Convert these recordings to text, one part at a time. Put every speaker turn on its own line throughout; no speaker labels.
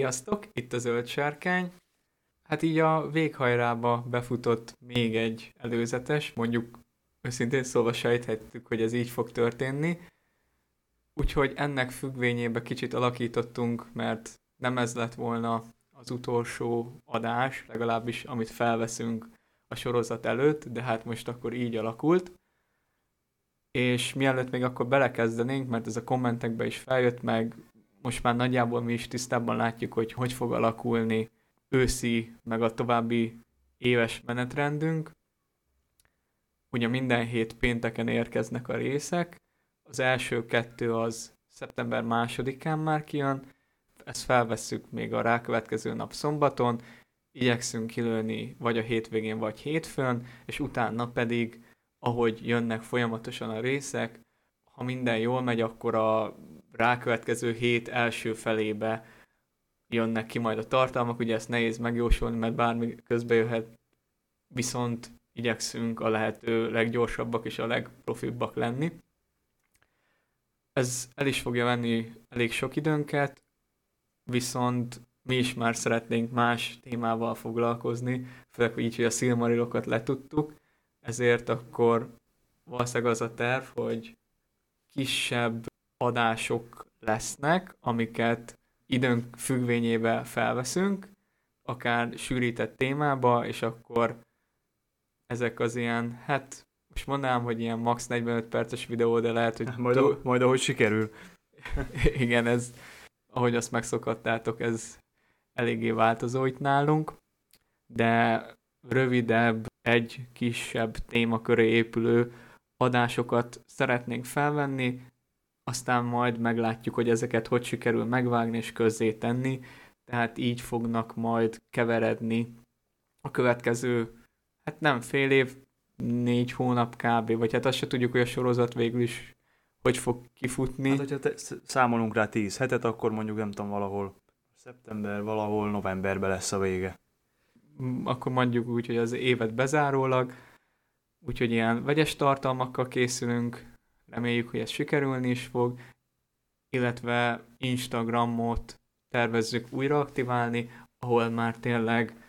Sziasztok, itt a Zöld Sárkány. Hát így a véghajrába befutott még egy előzetes, mondjuk őszintén szóval sejthettük, hogy ez így fog történni. Úgyhogy ennek függvényébe kicsit alakítottunk, mert nem ez lett volna az utolsó adás, legalábbis amit felveszünk a sorozat előtt, de hát most akkor így alakult. És mielőtt még akkor belekezdenénk, mert ez a kommentekbe is feljött, meg most már nagyjából mi is tisztában látjuk, hogy hogy fog alakulni őszi, meg a további éves menetrendünk. Ugye minden hét pénteken érkeznek a részek. Az első kettő az szeptember másodikán már kijön, ezt felvesszük még a rákövetkező nap szombaton, igyekszünk kilőni vagy a hétvégén, vagy hétfőn, és utána pedig, ahogy jönnek folyamatosan a részek, ha minden jól megy, akkor a rákövetkező hét első felébe jönnek ki majd a tartalmak, ugye ezt nehéz megjósolni, mert bármi közbe jöhet, viszont igyekszünk a lehető leggyorsabbak és a legprofibbak lenni. Ez el is fogja venni elég sok időnket, viszont mi is már szeretnénk más témával foglalkozni, főleg így, hogy a szilmarilokat letudtuk, ezért akkor valószínűleg az a terv, hogy kisebb adások lesznek, amiket időnk függvényébe felveszünk, akár sűrített témába, és akkor ezek az ilyen, hát most mondanám, hogy ilyen max 45 perces videó, de lehet, hogy...
Majd, túl... a, majd ahogy sikerül.
Igen, ez, ahogy azt megszokhattátok, ez eléggé változó itt nálunk, de rövidebb, egy kisebb témaköré épülő adásokat szeretnénk felvenni, aztán majd meglátjuk, hogy ezeket hogy sikerül megvágni és közzé tenni, tehát így fognak majd keveredni a következő, hát nem fél év, négy hónap kb. Vagy hát azt se tudjuk, hogy a sorozat végül is hogy fog kifutni. Hát,
hogyha te, számolunk rá 10 hetet, akkor mondjuk nem tudom, valahol szeptember, valahol novemberben lesz a vége.
Mm, akkor mondjuk úgy, hogy az évet bezárólag, úgyhogy ilyen vegyes tartalmakkal készülünk, reméljük, hogy ez sikerülni is fog, illetve Instagramot tervezzük újra aktiválni, ahol már tényleg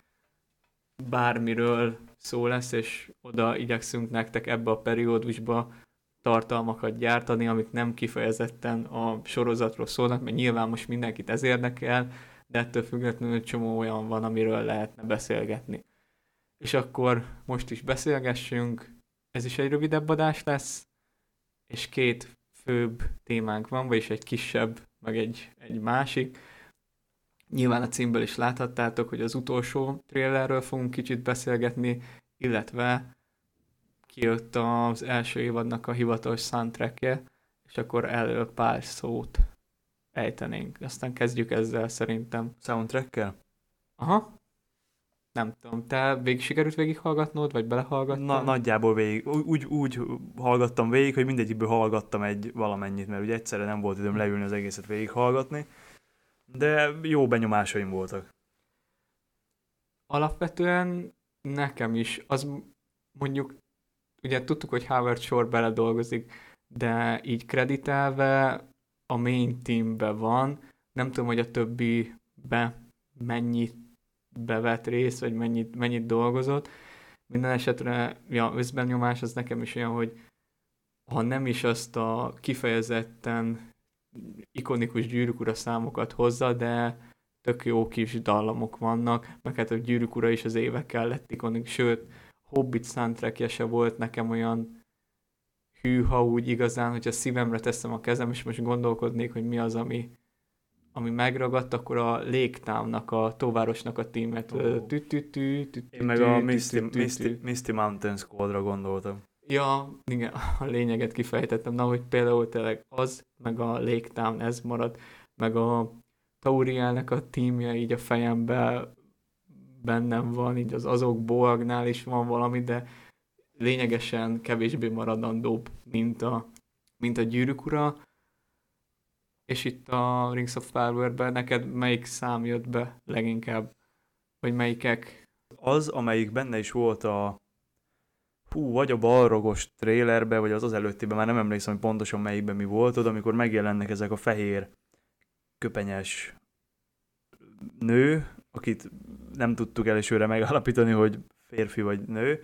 bármiről szó lesz, és oda igyekszünk nektek ebbe a periódusba tartalmakat gyártani, amik nem kifejezetten a sorozatról szólnak, mert nyilván most mindenkit ez érdekel, de ettől függetlenül csomó olyan van, amiről lehetne beszélgetni. És akkor most is beszélgessünk, ez is egy rövidebb adás lesz, és két főbb témánk van, vagyis egy kisebb, meg egy, egy másik. Nyilván a címből is láthattátok, hogy az utolsó trailerről fogunk kicsit beszélgetni, illetve kijött az első évadnak a hivatalos soundtrackje, és akkor elő pár szót ejtenénk. Aztán kezdjük ezzel szerintem.
Soundtrackkel?
Aha. Nem tudom, te végig sikerült végighallgatnod, vagy belehallgattad?
Na, nagyjából végig. Úgy, úgy hallgattam végig, hogy mindegyikből hallgattam egy valamennyit, mert ugye egyszerre nem volt időm leülni az egészet végighallgatni, de jó benyomásaim voltak.
Alapvetően nekem is. Az mondjuk, ugye tudtuk, hogy Howard Shore bele dolgozik, de így kreditelve a main teambe van, nem tudom, hogy a többibe mennyit bevett részt, vagy mennyit, mennyit dolgozott. Minden esetre, ja, nyomás az nekem is olyan, hogy ha nem is azt a kifejezetten ikonikus gyűrűk számokat hozza, de tök jó kis dallamok vannak, meg hát a gyűrűk ura is az évekkel lett ikonik, sőt, Hobbit soundtrackje se volt nekem olyan hűha úgy igazán, hogyha szívemre teszem a kezem, és most gondolkodnék, hogy mi az, ami, ami megragadt, akkor a Légtámnak, a tóvárosnak a tímet.
Én meg a Misty Mountain Squadra gondoltam.
Ja, igen, a lényeget kifejtettem, na, hogy például tényleg az, meg a Légtám, ez marad, meg a Taurielnek a tímje így a fejemben bennem van, így az azok Boagnál is van valami, de lényegesen kevésbé maradandóbb, mint a, mint a gyűrűk ura. És itt a Rings of Power-ben neked melyik szám jött be leginkább? Vagy melyikek?
Az, amelyik benne is volt a hú, vagy a balrogos trailerbe, vagy az az előttiben, már nem emlékszem, hogy pontosan melyikben mi volt, oda, amikor megjelennek ezek a fehér köpenyes nő, akit nem tudtuk elsőre megállapítani, hogy férfi vagy nő,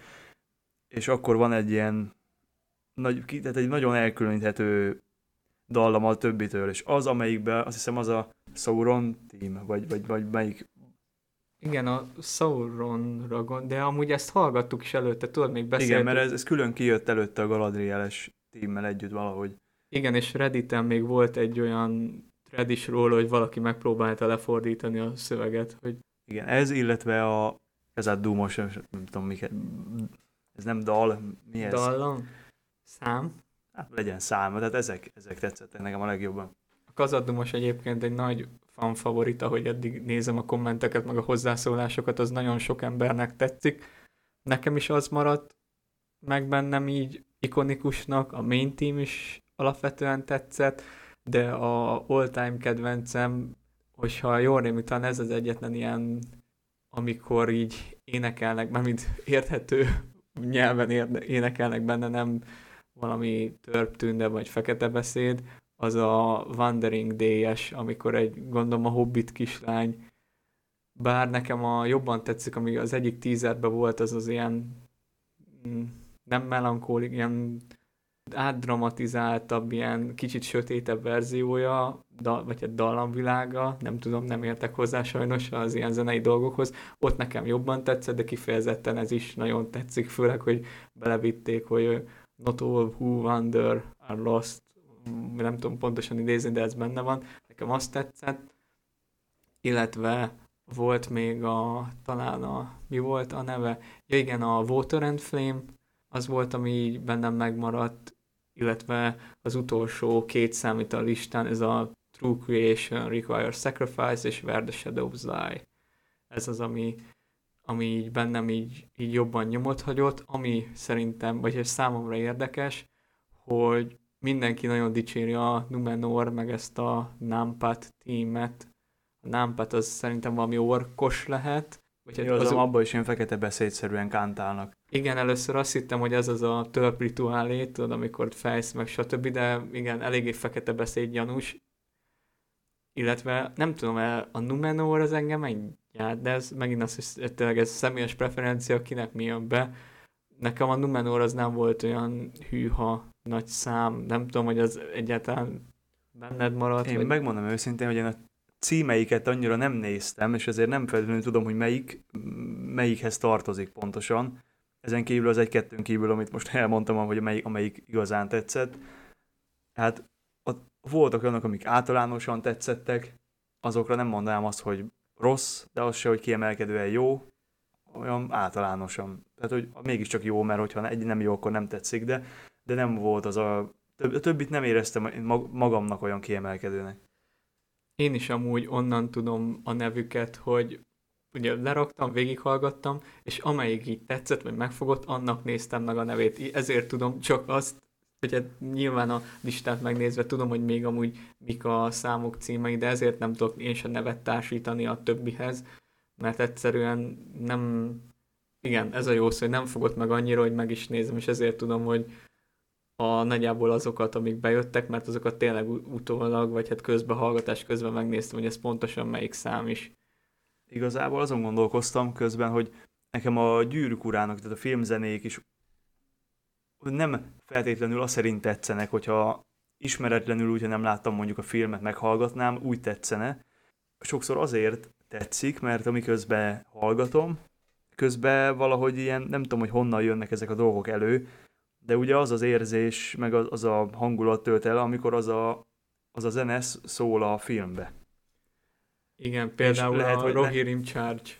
és akkor van egy ilyen nagy, tehát egy nagyon elkülöníthető dallam a többitől, és az, amelyikben azt hiszem az a Sauron team, vagy, vagy, vagy melyik
igen, a Sauronra gond, de amúgy ezt hallgattuk is előtte, tudod, még beszéltünk.
Igen, mert ez, ez külön kijött előtte a Galadrieles tímmel együtt valahogy.
Igen, és Redditen még volt egy olyan thread is róla, hogy valaki megpróbálta lefordítani a szöveget, hogy...
Igen, ez, illetve a... Ez a Dumos, nem tudom, miket, ez nem dal, mi ez?
Dallam? Szám?
Hát legyen szám, tehát ezek, ezek tetszettek nekem a legjobban.
A Kazadumos egyébként egy nagy fan favorita, hogy eddig nézem a kommenteket, meg a hozzászólásokat, az nagyon sok embernek tetszik. Nekem is az maradt meg bennem így ikonikusnak, a main team is alapvetően tetszett, de a all-time kedvencem, hogyha jól rém, talán ez az egyetlen ilyen, amikor így énekelnek, mert mint érthető nyelven énekelnek benne, nem valami törptünde vagy fekete beszéd, az a Wandering DS, amikor egy, gondolom a Hobbit kislány, bár nekem a jobban tetszik, ami az egyik tízerben volt, az az ilyen mm, nem melankólik, ilyen átdramatizáltabb, ilyen kicsit sötétebb verziója, dal, vagy egy dallamvilága, nem tudom, nem értek hozzá sajnos az ilyen zenei dolgokhoz. Ott nekem jobban tetszett, de kifejezetten ez is nagyon tetszik, főleg, hogy belevitték, hogy not all who wander are lost, nem tudom pontosan idézni, de ez benne van. Nekem azt tetszett, illetve volt még a, talán a, mi volt a neve? Ja igen, a Water and Flame, az volt, ami így bennem megmaradt, illetve az utolsó két számít a listán, ez a True Creation Requires Sacrifice és Where the Shadows Lie. Ez az, ami, ami így bennem így, így jobban nyomot hagyott, ami szerintem, vagy számomra érdekes, hogy mindenki nagyon dicséri a Numenor, meg ezt a Nampat tímet. A Nampat az szerintem valami orkos lehet.
Vagy Jó, hát az, az abban is ilyen fekete beszédszerűen kántálnak.
Igen, először azt hittem, hogy ez az a törp rituálé, tudod, amikor fejsz meg stb., de igen, eléggé fekete beszéd gyanús. Illetve nem tudom, a Numenor az engem egyáltalán, de ez megint az, hogy tényleg ez személyes preferencia, kinek mi jön be. Nekem a Numenor az nem volt olyan hűha nagy szám, nem tudom, hogy az egyáltalán benned maradt.
Én vagy... megmondom őszintén, hogy én a címeiket annyira nem néztem, és ezért nem feltétlenül tudom, hogy melyik, melyikhez tartozik pontosan. Ezen kívül az egy-kettőn kívül, amit most elmondtam, hogy amelyik, amelyik igazán tetszett. Hát ott voltak olyanok, amik általánosan tetszettek, azokra nem mondanám azt, hogy rossz, de az se, hogy kiemelkedően jó, olyan általánosan. Tehát, hogy mégiscsak jó, mert hogyha egy nem jó, akkor nem tetszik, de, de nem volt az a... A többit nem éreztem magamnak olyan kiemelkedőnek.
Én is amúgy onnan tudom a nevüket, hogy ugye leraktam, végighallgattam, és amelyik így tetszett, vagy megfogott, annak néztem meg a nevét. Ezért tudom csak azt, hogy hát nyilván a listát megnézve tudom, hogy még amúgy mik a számok címei, de ezért nem tudok én sem nevet társítani a többihez, mert egyszerűen nem, igen, ez a jó szó, hogy nem fogott meg annyira, hogy meg is nézem, és ezért tudom, hogy a nagyjából azokat, amik bejöttek, mert azokat tényleg utólag, vagy hát közben hallgatás közben megnéztem, hogy ez pontosan melyik szám is.
Igazából azon gondolkoztam közben, hogy nekem a gyűrűk urának, tehát a filmzenék is nem feltétlenül azt szerint tetszenek, hogyha ismeretlenül, hogyha nem láttam mondjuk a filmet, meghallgatnám, úgy tetszene. Sokszor azért tetszik, mert amiközben hallgatom, közben valahogy ilyen, nem tudom, hogy honnan jönnek ezek a dolgok elő, de ugye az az érzés, meg az, az a hangulat tölt el, amikor az a, az a zene szól a filmbe.
Igen, például és lehet, a hogy Rohirrim Charge.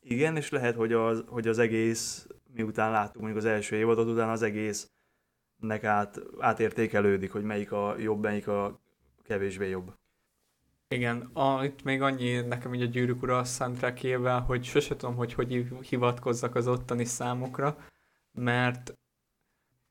Igen, és lehet, hogy az, hogy az egész, miután láttuk mondjuk az első évadot, utána az egésznek át, átértékelődik, hogy melyik a jobb, melyik a kevésbé jobb.
Igen, a, itt még annyi nekem így a Gyűrűk Ura soundtrackével, hogy sose tudom, hogy hogy hivatkozzak az ottani számokra, mert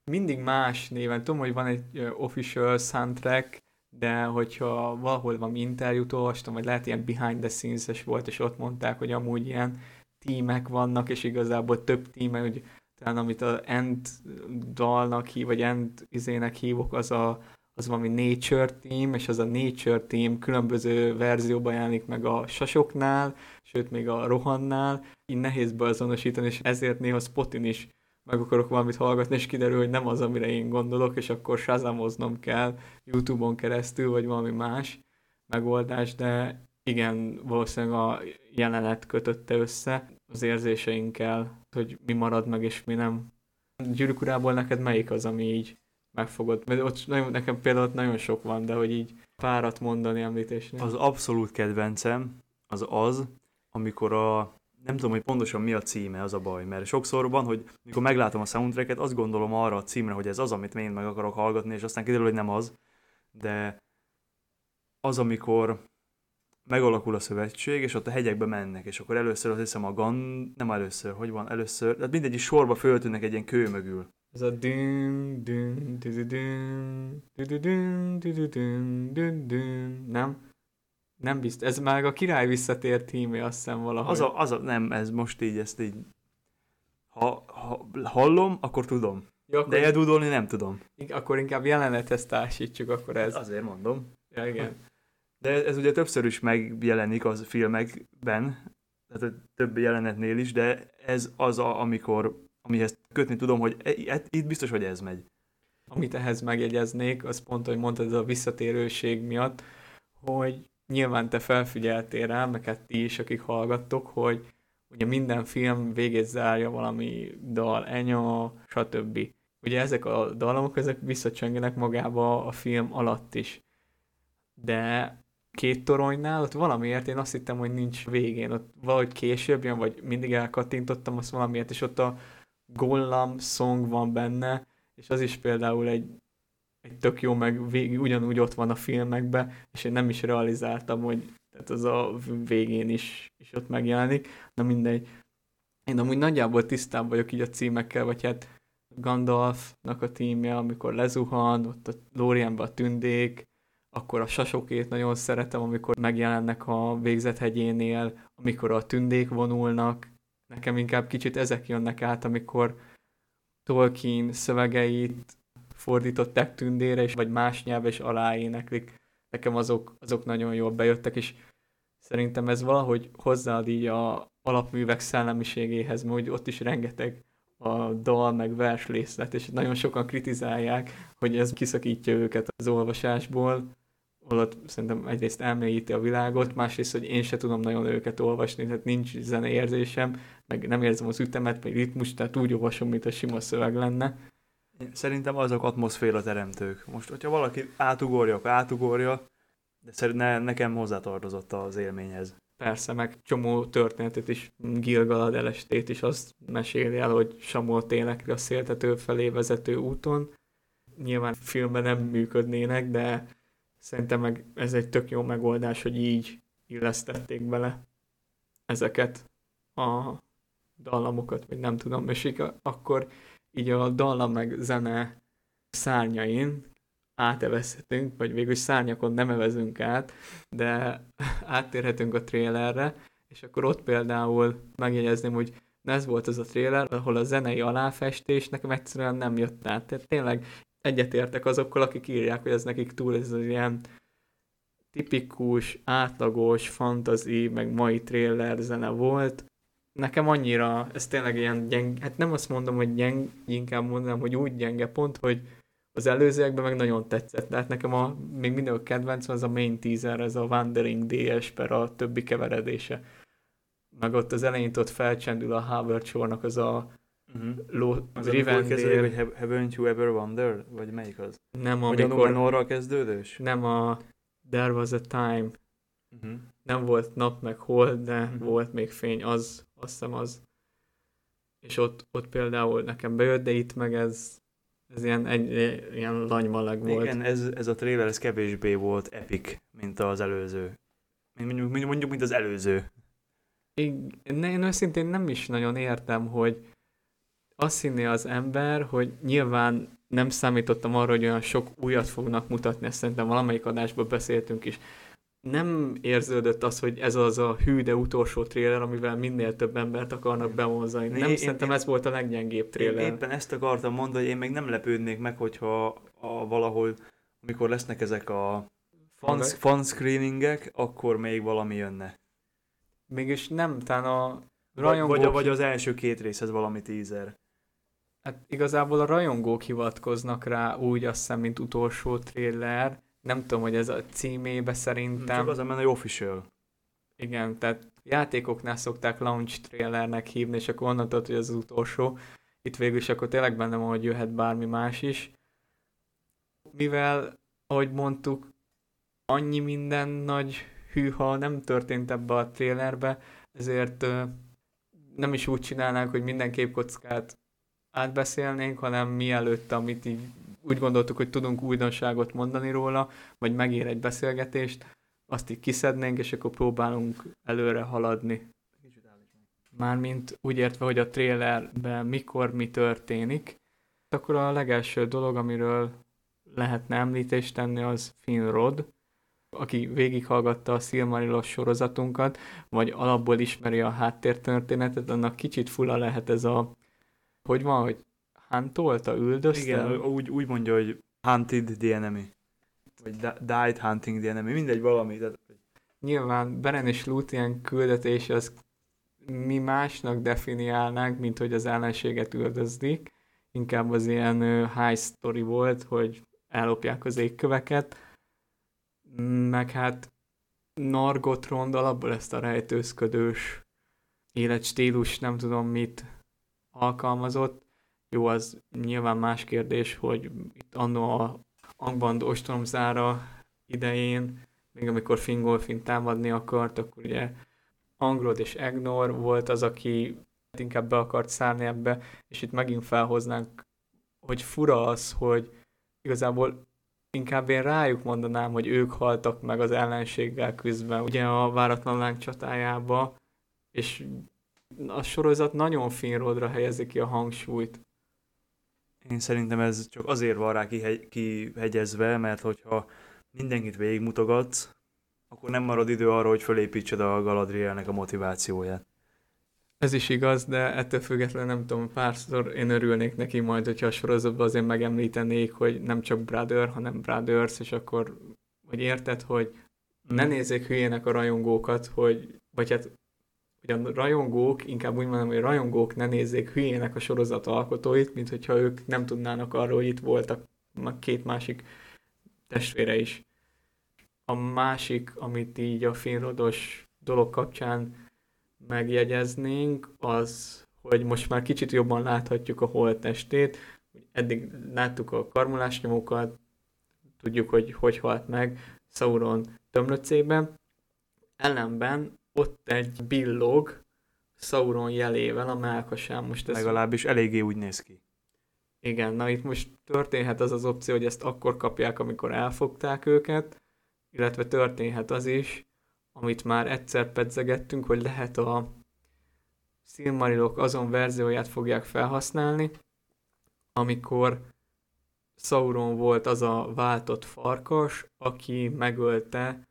mindig más néven. Tudom, hogy van egy official soundtrack, de hogyha valahol van interjút olvastam, vagy lehet ilyen behind the scenes-es volt, és ott mondták, hogy amúgy ilyen tímek vannak, és igazából több tíme, hogy talán amit a end dalnak hív, vagy end izének hívok, az a, az valami Nature Team, és az a Nature Team különböző verzióban jelenik meg a sasoknál, sőt még a rohannál, így nehéz beazonosítani, és ezért néha Spotin is meg akarok valamit hallgatni, és kiderül, hogy nem az, amire én gondolok, és akkor sazamoznom kell YouTube-on keresztül, vagy valami más megoldás, de igen, valószínűleg a jelenet kötötte össze az érzéseinkkel, hogy mi marad meg, és mi nem. Gyűrűk neked melyik az, ami így megfogod? Mert ott nagyon, nekem például ott nagyon sok van, de hogy így párat mondani említésnél.
Az abszolút kedvencem az az, amikor a nem tudom, hogy pontosan mi a címe, az a baj, mert sokszor van, hogy mikor meglátom a soundtracket, azt gondolom arra a címre, hogy ez az, amit én meg akarok hallgatni, és aztán kiderül, hogy nem az, de az, amikor megalakul a szövetség, és ott a hegyekbe mennek, és akkor először azt hiszem a Gan, nem először, hogy van, először, tehát mindegy sorba föltűnnek egy ilyen kő mögül.
Ez a dün, dün, dün, dün, dün, dün, dün, dün, nem? Nem biztos, ez már a király visszatért tímé, azt hiszem valahogy.
Az a, az a, nem, ez most így, ezt így, ha, ha hallom, akkor tudom. Jó, akkor De eldudolni nem tudom.
Akkor inkább jelenethez társítsuk, akkor ez.
Azért mondom.
Ja, igen.
De ez ugye többször is megjelenik az filmekben, tehát a több jelenetnél is, de ez az, a, amikor, amihez kötni tudom, hogy e, e, itt biztos, hogy ez megy.
Amit ehhez megjegyeznék, az pont, hogy mondtad, ez a visszatérőség miatt, hogy nyilván te felfigyeltél rá, meg hát ti is, akik hallgattok, hogy ugye minden film végét zárja valami dal, enya, stb. Ugye ezek a dallamok, ezek visszacsöngenek magába a film alatt is. De két toronynál, ott valamiért én azt hittem, hogy nincs végén, ott valahogy később jön, vagy mindig elkattintottam azt valamiért, és ott a Gollam song van benne, és az is például egy, egy tök jó, meg végig ugyanúgy ott van a filmekben, és én nem is realizáltam, hogy tehát az a végén is, is ott megjelenik. Na mindegy. Én amúgy nagyjából tisztában vagyok így a címekkel, vagy hát Gandalfnak a tímje, amikor lezuhan, ott a Lóriánban a tündék, akkor a sasokét nagyon szeretem, amikor megjelennek a végzethegyénél, amikor a tündék vonulnak. Nekem inkább kicsit ezek jönnek át, amikor Tolkien szövegeit fordították tündére, és vagy más nyelv és aláéneklik. Nekem azok, azok nagyon jól bejöttek, és szerintem ez valahogy hozzáad így a alapművek szellemiségéhez, mert ott is rengeteg a dal meg vers részlet, és nagyon sokan kritizálják, hogy ez kiszakítja őket az olvasásból, holott szerintem egyrészt elmélyíti a világot, másrészt, hogy én se tudom nagyon őket olvasni, tehát nincs zeneérzésem, meg nem érzem az ütemet, vagy ritmus, tehát úgy olvasom, mint a sima szöveg lenne.
Szerintem azok atmoszféra teremtők. Most, hogyha valaki átugorja, akkor átugorja, de szerintem nekem hozzátartozott az élményhez.
Persze, meg csomó történetet is, Gilgalad elestét is azt meséli el, hogy Samol tényleg a széltető felé vezető úton. Nyilván filmben nem működnének, de Szerintem meg ez egy tök jó megoldás, hogy így illesztették bele ezeket a dallamokat, vagy nem tudom, és akkor így a dallam meg zene szárnyain átevezhetünk, vagy végül szárnyakon nem evezünk át, de áttérhetünk a trélerre, és akkor ott például megjegyezném, hogy ez volt az a tréler, ahol a zenei aláfestés nekem egyszerűen nem jött át. Tehát tényleg egyetértek azokkal, akik írják, hogy ez nekik túl ez az ilyen tipikus, átlagos, fantazi, meg mai trailer zene volt. Nekem annyira, ez tényleg ilyen gyenge, hát nem azt mondom, hogy gyeng, inkább mondanám, hogy úgy gyenge pont, hogy az előzőekben meg nagyon tetszett. Tehát nekem a, még minden kedvenc az a main teaser, ez a Wandering DS per a többi keveredése. Meg ott az elején ott felcsendül a Harvard sornak az a Uh-huh. Ló,
az Rivendell... hogy Haven't you ever wondered? Vagy melyik az?
Nem, amikor...
Vagy a kezdődős?
Nem a There was a time. Uh-huh. Nem volt nap meg hold, de uh-huh. volt még fény, az, azt hiszem az. És ott, ott például nekem bejött, de itt meg ez, ez ilyen, egy, ilyen lanymaleg volt.
Igen, ez, ez a trailer ez kevésbé volt epic, mint az előző. Mondjuk, mondjuk mint az előző.
Én, én őszintén nem is nagyon értem, hogy azt hinné az ember, hogy nyilván nem számítottam arra, hogy olyan sok újat fognak mutatni, ezt szerintem valamelyik adásban beszéltünk is. Nem érződött az, hogy ez az a hű, de utolsó tréler, amivel minél több embert akarnak bevonzani. Nem én, szerintem én, ez volt a leggyengébb tréler.
Én éppen ezt akartam mondani, hogy én még nem lepődnék meg, hogyha a, valahol amikor lesznek ezek a fan, fan screeningek, akkor még valami jönne.
Mégis nem, talán a
rajongók... Vagy, vagy az első két részhez valami teaser.
Hát igazából a rajongók hivatkoznak rá úgy, azt hiszem, mint utolsó trailer. Nem tudom, hogy ez a címébe szerintem...
Csak az a menő official.
Igen, tehát játékoknál szokták launch trailernek hívni, és akkor onnan tudod, hogy ez az utolsó. Itt végül is akkor tényleg benne van, hogy jöhet bármi más is. Mivel, ahogy mondtuk, annyi minden nagy hűha nem történt ebbe a trailerbe, ezért nem is úgy csinálnánk, hogy minden képkockát átbeszélnénk, hanem mielőtt, amit így úgy gondoltuk, hogy tudunk újdonságot mondani róla, vagy megér egy beszélgetést, azt így kiszednénk, és akkor próbálunk előre haladni. Mármint úgy értve, hogy a trailerben mikor mi történik, akkor a legelső dolog, amiről lehetne említést tenni, az Finrod, aki végighallgatta a Silmarillos sorozatunkat, vagy alapból ismeri a háttértörténetet, annak kicsit fula lehet ez a, hogy van, hogy huntolta, üldözte?
Igen, úgy, úgy mondja, hogy hunted the enemy. Vagy died hunting the enemy, mindegy valami. Tehát...
Nyilván Beren és Lúthien küldetés az mi másnak definiálnánk, mint hogy az ellenséget üldözdik. Inkább az ilyen high story volt, hogy ellopják az égköveket meg hát Nargotrond alapból ezt a rejtőzködős életstílus nem tudom mit alkalmazott. Jó, az nyilván más kérdés, hogy itt annó a Angband ostromzára idején, még amikor Fingolfin támadni akart, akkor ugye Angrod és Egnor volt az, aki inkább be akart szállni ebbe, és itt megint felhoznánk, hogy fura az, hogy igazából inkább én rájuk mondanám, hogy ők haltak meg az ellenséggel küzdve, ugye a váratlan láng csatájába, és a sorozat nagyon finrodra helyezi ki a hangsúlyt.
Én szerintem ez csak azért van rá kihegyezve, mert hogyha mindenkit végigmutogatsz, akkor nem marad idő arra, hogy fölépítsed a Galadrielnek a motivációját.
Ez is igaz, de ettől függetlenül nem tudom, párszor én örülnék neki majd, hogyha a sorozatban azért megemlítenék, hogy nem csak Brother, hanem Brothers, és akkor, hogy érted, hogy ne nézzék hülyének a rajongókat, hogy, vagy hát hogy a rajongók, inkább úgy mondom, hogy a rajongók ne nézzék hülyének a sorozat alkotóit, mint hogyha ők nem tudnának arról, hogy itt voltak két másik testvére is. A másik, amit így a finrodos dolog kapcsán megjegyeznénk, az, hogy most már kicsit jobban láthatjuk a holttestét. Eddig láttuk a karmolásnyomokat, tudjuk, hogy hogy halt meg Sauron tömlöcében. Ellenben ott egy billog Sauron jelével a melkasán. Most
ez Legalábbis eléggé úgy néz ki.
Igen, na itt most történhet az az opció, hogy ezt akkor kapják, amikor elfogták őket, illetve történhet az is, amit már egyszer pedzegettünk, hogy lehet a Silmarilok azon verzióját fogják felhasználni, amikor Sauron volt az a váltott farkas, aki megölte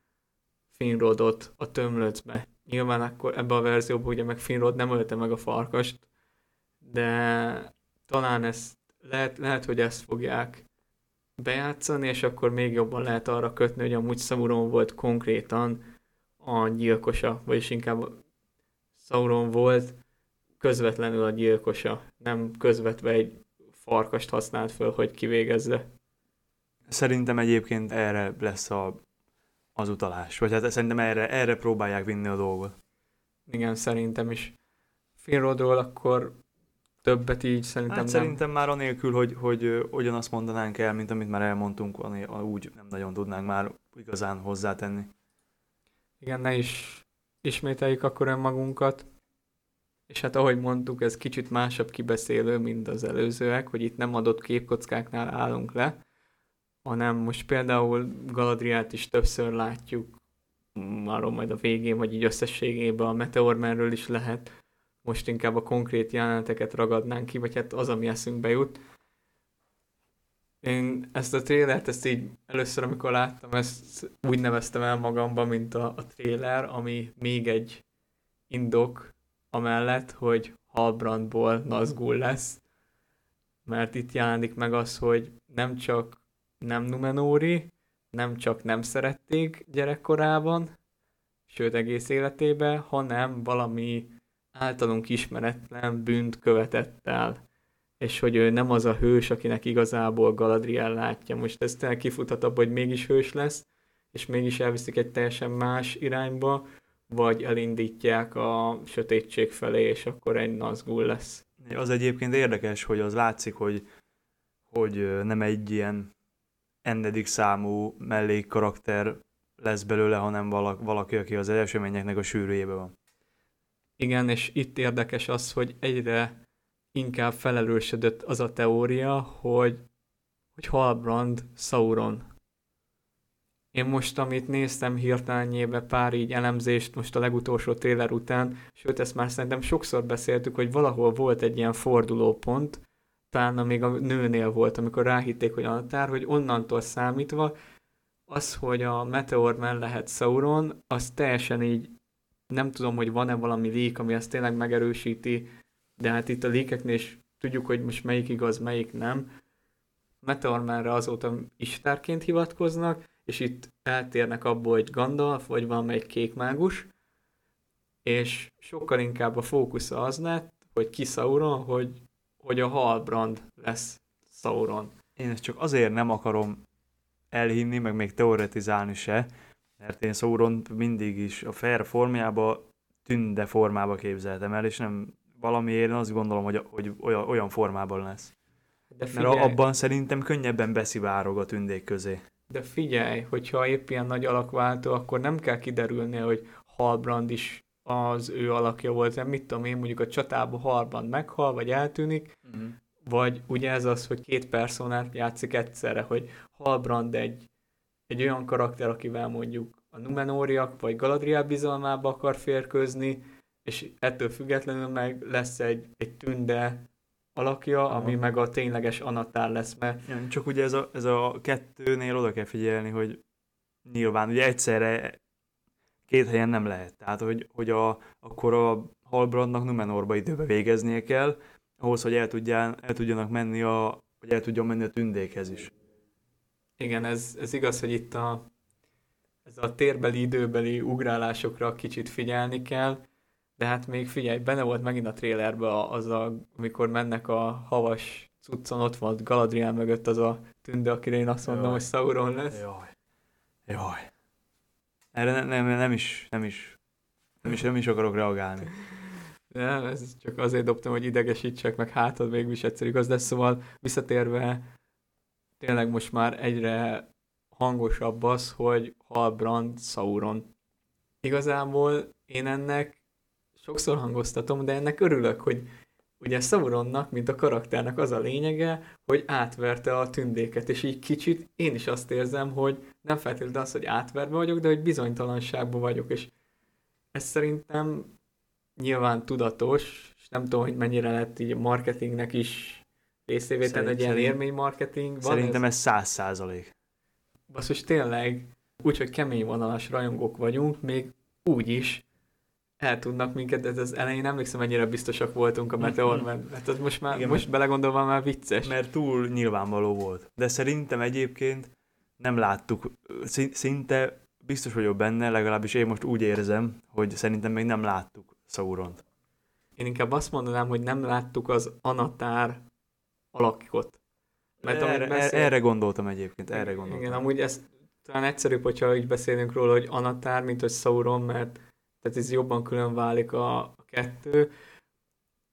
Finrodot a tömlöcbe. Nyilván akkor ebbe a verzióban ugye meg Finrod nem ölte meg a farkast, de talán ezt lehet, lehet, hogy ezt fogják bejátszani, és akkor még jobban lehet arra kötni, hogy amúgy Sauron volt konkrétan a gyilkosa, vagyis inkább Sauron volt közvetlenül a gyilkosa, nem közvetve egy farkast használt föl, hogy kivégezze.
Szerintem egyébként erre lesz a, az utalás, vagy hát szerintem erre, erre próbálják vinni a dolgot.
Igen, szerintem is. Finrodról akkor többet így szerintem hát
nem. szerintem már anélkül, hogy, hogy ugyanazt mondanánk el, mint amit már elmondtunk, úgy nem nagyon tudnánk már igazán hozzátenni.
Igen, ne is ismételjük akkor önmagunkat. És hát ahogy mondtuk, ez kicsit másabb kibeszélő, mint az előzőek, hogy itt nem adott képkockáknál állunk le, hanem most például Galadriát is többször látjuk, arról majd a végén, vagy így összességében a Meteormanről is lehet. Most inkább a konkrét jeleneteket ragadnánk ki, vagy hát az, ami eszünkbe jut. Én ezt a trélert, ezt így először, amikor láttam, ezt úgy neveztem el magamban, mint a, a tréler, ami még egy indok amellett, hogy Halbrandból Nazgul lesz. Mert itt jelenik meg az, hogy nem csak nem Numenóri, nem csak nem szerették gyerekkorában, sőt egész életében, hanem valami általunk ismeretlen bűnt követett el. És hogy ő nem az a hős, akinek igazából Galadriel látja. Most ez tényleg kifutat abba, hogy mégis hős lesz, és mégis elviszik egy teljesen más irányba, vagy elindítják a sötétség felé, és akkor egy Nazgul lesz.
Az egyébként érdekes, hogy az látszik, hogy, hogy nem egy ilyen ennedik számú mellékkarakter lesz belőle, hanem valaki, aki az eseményeknek a sűrűjében van.
Igen, és itt érdekes az, hogy egyre inkább felelősödött az a teória, hogy, hogy Halbrand Sauron. Én most, amit néztem hirtelenjébe pár így elemzést most a legutolsó trailer után, sőt ezt már szerintem sokszor beszéltük, hogy valahol volt egy ilyen fordulópont, talán még a nőnél volt, amikor ráhitték, hogy Anatár, hogy onnantól számítva az, hogy a Meteor lehet Sauron, az teljesen így nem tudom, hogy van-e valami leak, ami ezt tényleg megerősíti, de hát itt a leakeknél is tudjuk, hogy most melyik igaz, melyik nem. Meteormanre azóta istárként hivatkoznak, és itt eltérnek abból, hogy Gandalf, vagy valamelyik kék mágus, és sokkal inkább a fókusza az lett, hogy ki Sauron, hogy, hogy a Halbrand lesz Sauron.
Én ezt csak azért nem akarom elhinni, meg még teoretizálni se, mert én Sauron mindig is a fair formába, tünde formába képzeltem el, és nem valamiért én azt gondolom, hogy, hogy olyan, olyan formában lesz. De figyelj, Mert abban szerintem könnyebben beszivárog a tündék közé.
De figyelj, hogyha épp ilyen nagy alakváltó, akkor nem kell kiderülni, hogy Halbrand is az ő alakja volt, nem mit tudom én, mondjuk a csatában Halbrand meghal, vagy eltűnik, uh-huh. vagy ugye ez az, hogy két personát játszik egyszerre, hogy Halbrand egy egy olyan karakter, akivel mondjuk a Numenóriak vagy Galadriel bizalmába akar férkőzni, és ettől függetlenül meg lesz egy, egy tünde alakja, Aha. ami meg a tényleges anatár lesz, mert...
Ja, csak ugye ez a, ez a kettőnél oda kell figyelni, hogy nyilván ugye egyszerre két helyen nem lehet. Tehát, hogy, hogy a, akkor a Halbrandnak Numenorba időbe végeznie kell, ahhoz, hogy el, tudján, el tudjanak menni a, hogy el tudjon menni a tündékhez is.
Igen, ez, ez igaz, hogy itt a, ez a térbeli, időbeli ugrálásokra kicsit figyelni kell, de hát még figyelj, benne volt megint a trailerbe az, a, amikor mennek a havas cuccon, ott volt Galadriel mögött az a tünde, akire én azt mondom, Jaj. hogy Sauron lesz.
Jaj. Jaj. Erre nem, nem, nem, is, nem is, nem is, nem is akarok reagálni.
Nem, ez csak azért dobtam, hogy idegesítsek, meg hátad mégis egyszer igaz, de szóval visszatérve tényleg most már egyre hangosabb az, hogy Halbrand Sauron. Igazából én ennek sokszor hangoztatom, de ennek örülök, hogy ugye Sauronnak, mint a karakternek az a lényege, hogy átverte a tündéket, és így kicsit én is azt érzem, hogy nem feltétlenül az, hogy átverve vagyok, de hogy bizonytalanságban vagyok, és ez szerintem nyilván tudatos, és nem tudom, hogy mennyire lett így a marketingnek is részévé tenni egy ilyen élménymarketing.
Van Szerintem ez száz százalék.
Basszus, tényleg, úgyhogy kemény vonalas rajongók vagyunk, még úgy is el tudnak minket, de az elején emlékszem, mennyire biztosak voltunk a Meteorban. Hát az most már, Igen, most belegondolva már vicces.
Mert túl nyilvánvaló volt. De szerintem egyébként nem láttuk, szinte biztos vagyok benne, legalábbis én most úgy érzem, hogy szerintem még nem láttuk Sauront.
Én inkább azt mondanám, hogy nem láttuk az Anatár alakot.
Mert erre, beszél... erre gondoltam egyébként, erre gondoltam.
Igen, amúgy ez talán egyszerűbb, hogyha így beszélünk róla, hogy Anatár, mint hogy Sauron, mert tehát ez jobban külön válik a, a kettő.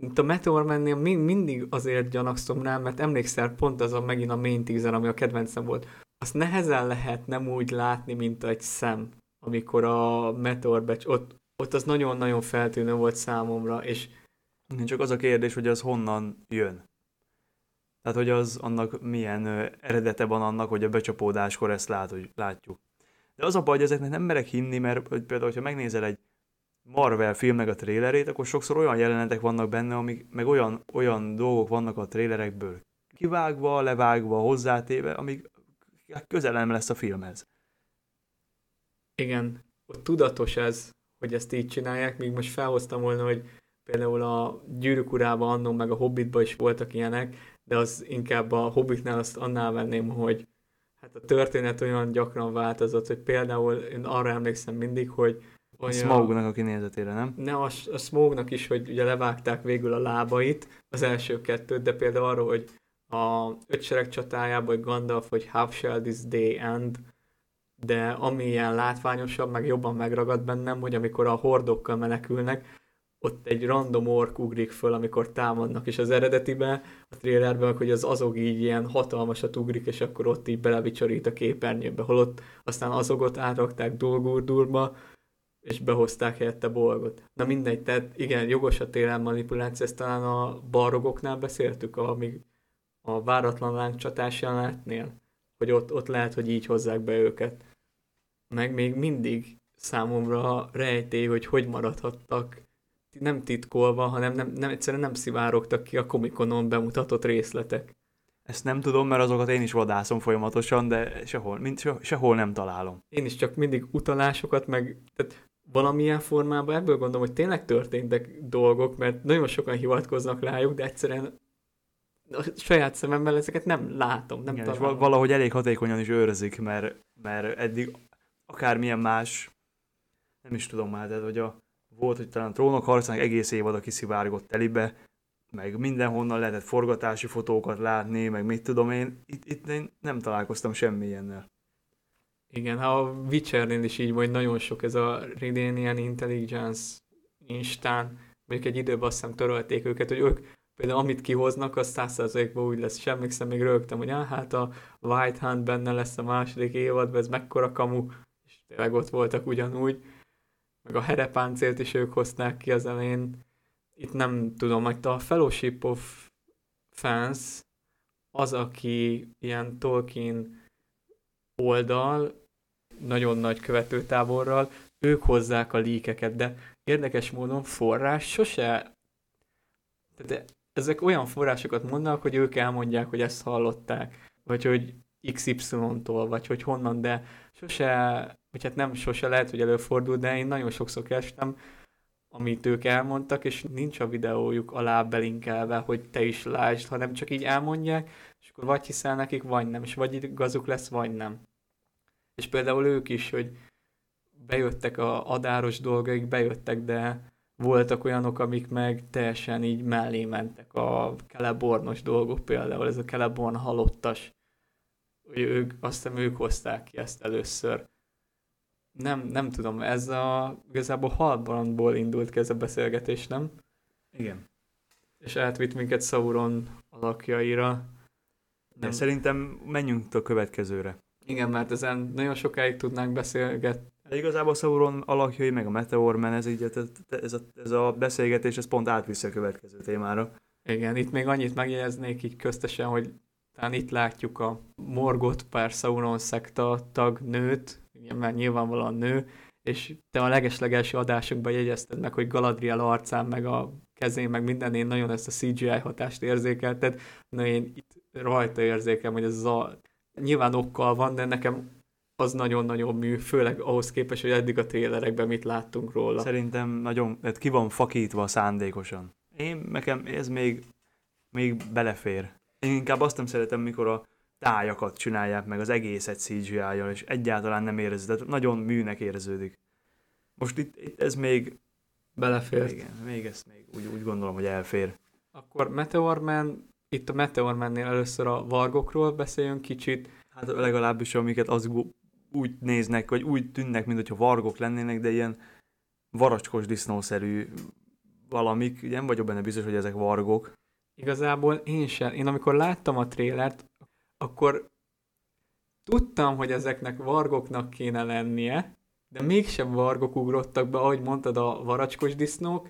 Itt a Meteor mennél mindig azért gyanakszom rá, mert emlékszel, pont az a megint a main teaser, ami a kedvencem volt. Azt nehezen lehet nem úgy látni, mint egy szem, amikor a Meteor becs, ott, ott az nagyon-nagyon feltűnő volt számomra, és
csak az a kérdés, hogy az honnan jön. Tehát, hogy az annak milyen eredete van annak, hogy a becsapódáskor ezt lát, hogy látjuk. De az a baj, hogy ezeknek nem merek hinni, mert hogy például, ha megnézel egy Marvel filmnek a trélerét, akkor sokszor olyan jelenetek vannak benne, amik, meg olyan, olyan dolgok vannak a trélerekből kivágva, levágva, hozzátéve, amik közel nem lesz a filmhez.
Igen, tudatos ez, hogy ezt így csinálják, míg most felhoztam volna, hogy például a Gyűrűk urában annó, meg a Hobbitban is voltak ilyenek, de az inkább a Hobbitnál azt annál venném, hogy hát a történet olyan gyakran változott, hogy például én arra emlékszem mindig, hogy
a Smognak a kinézetére, nem?
Ne, a, a Smognak is, hogy ugye levágták végül a lábait, az első kettőt, de például arra, hogy a ötsereg csatájában, hogy Gandalf, hogy How shall this day end, de ami ilyen látványosabb, meg jobban megragad bennem, hogy amikor a hordokkal menekülnek, ott egy random ork ugrik föl, amikor támadnak, és az eredetiben, a trailerben, hogy az azog így ilyen hatalmasat ugrik, és akkor ott így belevicsorít a képernyőbe, holott aztán azogot átrakták Dolgurdurba, és behozták helyette bolgot. Na mindegy, tehát igen, jogos a télen manipuláció, ezt talán a barogoknál beszéltük, amíg a váratlan lángcsatás jelenetnél, hogy ott, ott lehet, hogy így hozzák be őket. Meg még mindig számomra rejtély, hogy hogy maradhattak nem titkolva, hanem nem, nem, egyszerűen nem szivárogtak ki a komikonon bemutatott részletek.
Ezt nem tudom, mert azokat én is vadászom folyamatosan, de sehol, mind, se, sehol nem találom.
Én is csak mindig utalásokat, meg tehát valamilyen formában ebből gondolom, hogy tényleg történtek dolgok, mert nagyon sokan hivatkoznak rájuk, de egyszerűen a saját szememmel ezeket nem látom, nem
Igen. És valahogy elég hatékonyan is őrzik, mert, mert eddig akármilyen más, nem is tudom már, de hogy a, volt, hogy talán a trónok harcának egész évad a kiszivárgott telibe, meg mindenhonnan lehetett forgatási fotókat látni, meg mit tudom én, itt, itt én nem találkoztam semmi ilyennel.
Igen, ha a Witchernél is így vagy nagyon sok ez a Redanian Intelligence Instán, mondjuk egy időben azt hiszem törölték őket, hogy ők például amit kihoznak, az százszerzalékban úgy lesz. És emlékszem, még rögtem, hogy hát a White Hunt benne lesz a második évadban, ez mekkora kamu, és tényleg ott voltak ugyanúgy. Meg a herepáncélt is ők hozták ki az elején. Itt nem tudom, hogy a Fellowship of Fans az, aki ilyen Tolkien oldal, nagyon nagy követőtáborral, ők hozzák a líkeket, de érdekes módon forrás sose... De ezek olyan forrásokat mondanak, hogy ők elmondják, hogy ezt hallották, vagy hogy XY-tól, vagy hogy honnan, de sose, vagy hát nem sose lehet, hogy előfordul, de én nagyon sokszor kerestem, amit ők elmondtak, és nincs a videójuk alá belinkelve, hogy te is lásd, hanem csak így elmondják, és akkor vagy hiszel nekik, vagy nem, és vagy igazuk lesz, vagy nem. És például ők is, hogy bejöttek a adáros dolgaik, bejöttek, de voltak olyanok, amik meg teljesen így mellé mentek. A Celebornos dolgok például, ez a Celeborn halottas, hogy ők, azt hiszem ők hozták ki ezt először. Nem, nem tudom, ez a igazából Halbrandból indult ki ez a beszélgetés, nem?
Igen.
És átvitt minket Sauron alakjaira.
Nem. szerintem menjünk a következőre.
Igen, mert ezen nagyon sokáig tudnánk beszélgetni.
Igazából Sauron alakjai, meg a Meteor Man, ez, így, ez, a, ez a beszélgetés, ez pont átviszi a következő témára.
Igen, itt még annyit megjegyeznék így köztesen, hogy talán itt látjuk a Morgot pár Sauron szekta tag nőt, mert nyilvánvalóan nő, és te a legeslegelső adásokban jegyezted meg, hogy Galadriel arcán, meg a kezén, meg minden, én nagyon ezt a CGI hatást érzékelted, na én itt rajta érzékem, hogy ez a nyilván okkal van, de nekem az nagyon-nagyon mű, főleg ahhoz képest, hogy eddig a trélerekben mit láttunk róla.
Szerintem nagyon, tehát ki van fakítva szándékosan. Én, nekem ez még, még belefér. Én inkább azt nem szeretem, mikor a tájakat csinálják meg az egészet CGI-jal, és egyáltalán nem tehát nagyon műnek érződik. Most itt, itt ez még...
Belefér.
Igen, még ezt még úgy, úgy gondolom, hogy elfér.
Akkor Meteor Man itt a Meteor mennél először a vargokról beszéljünk kicsit.
Hát legalábbis amiket az úgy néznek, vagy úgy tűnnek, mintha vargok lennének, de ilyen varacskos disznószerű valamik, nem vagyok benne biztos, hogy ezek vargok.
Igazából én sem. Én amikor láttam a trélert, akkor tudtam, hogy ezeknek vargoknak kéne lennie, de mégsem vargok ugrottak be, ahogy mondtad, a varacskos disznók,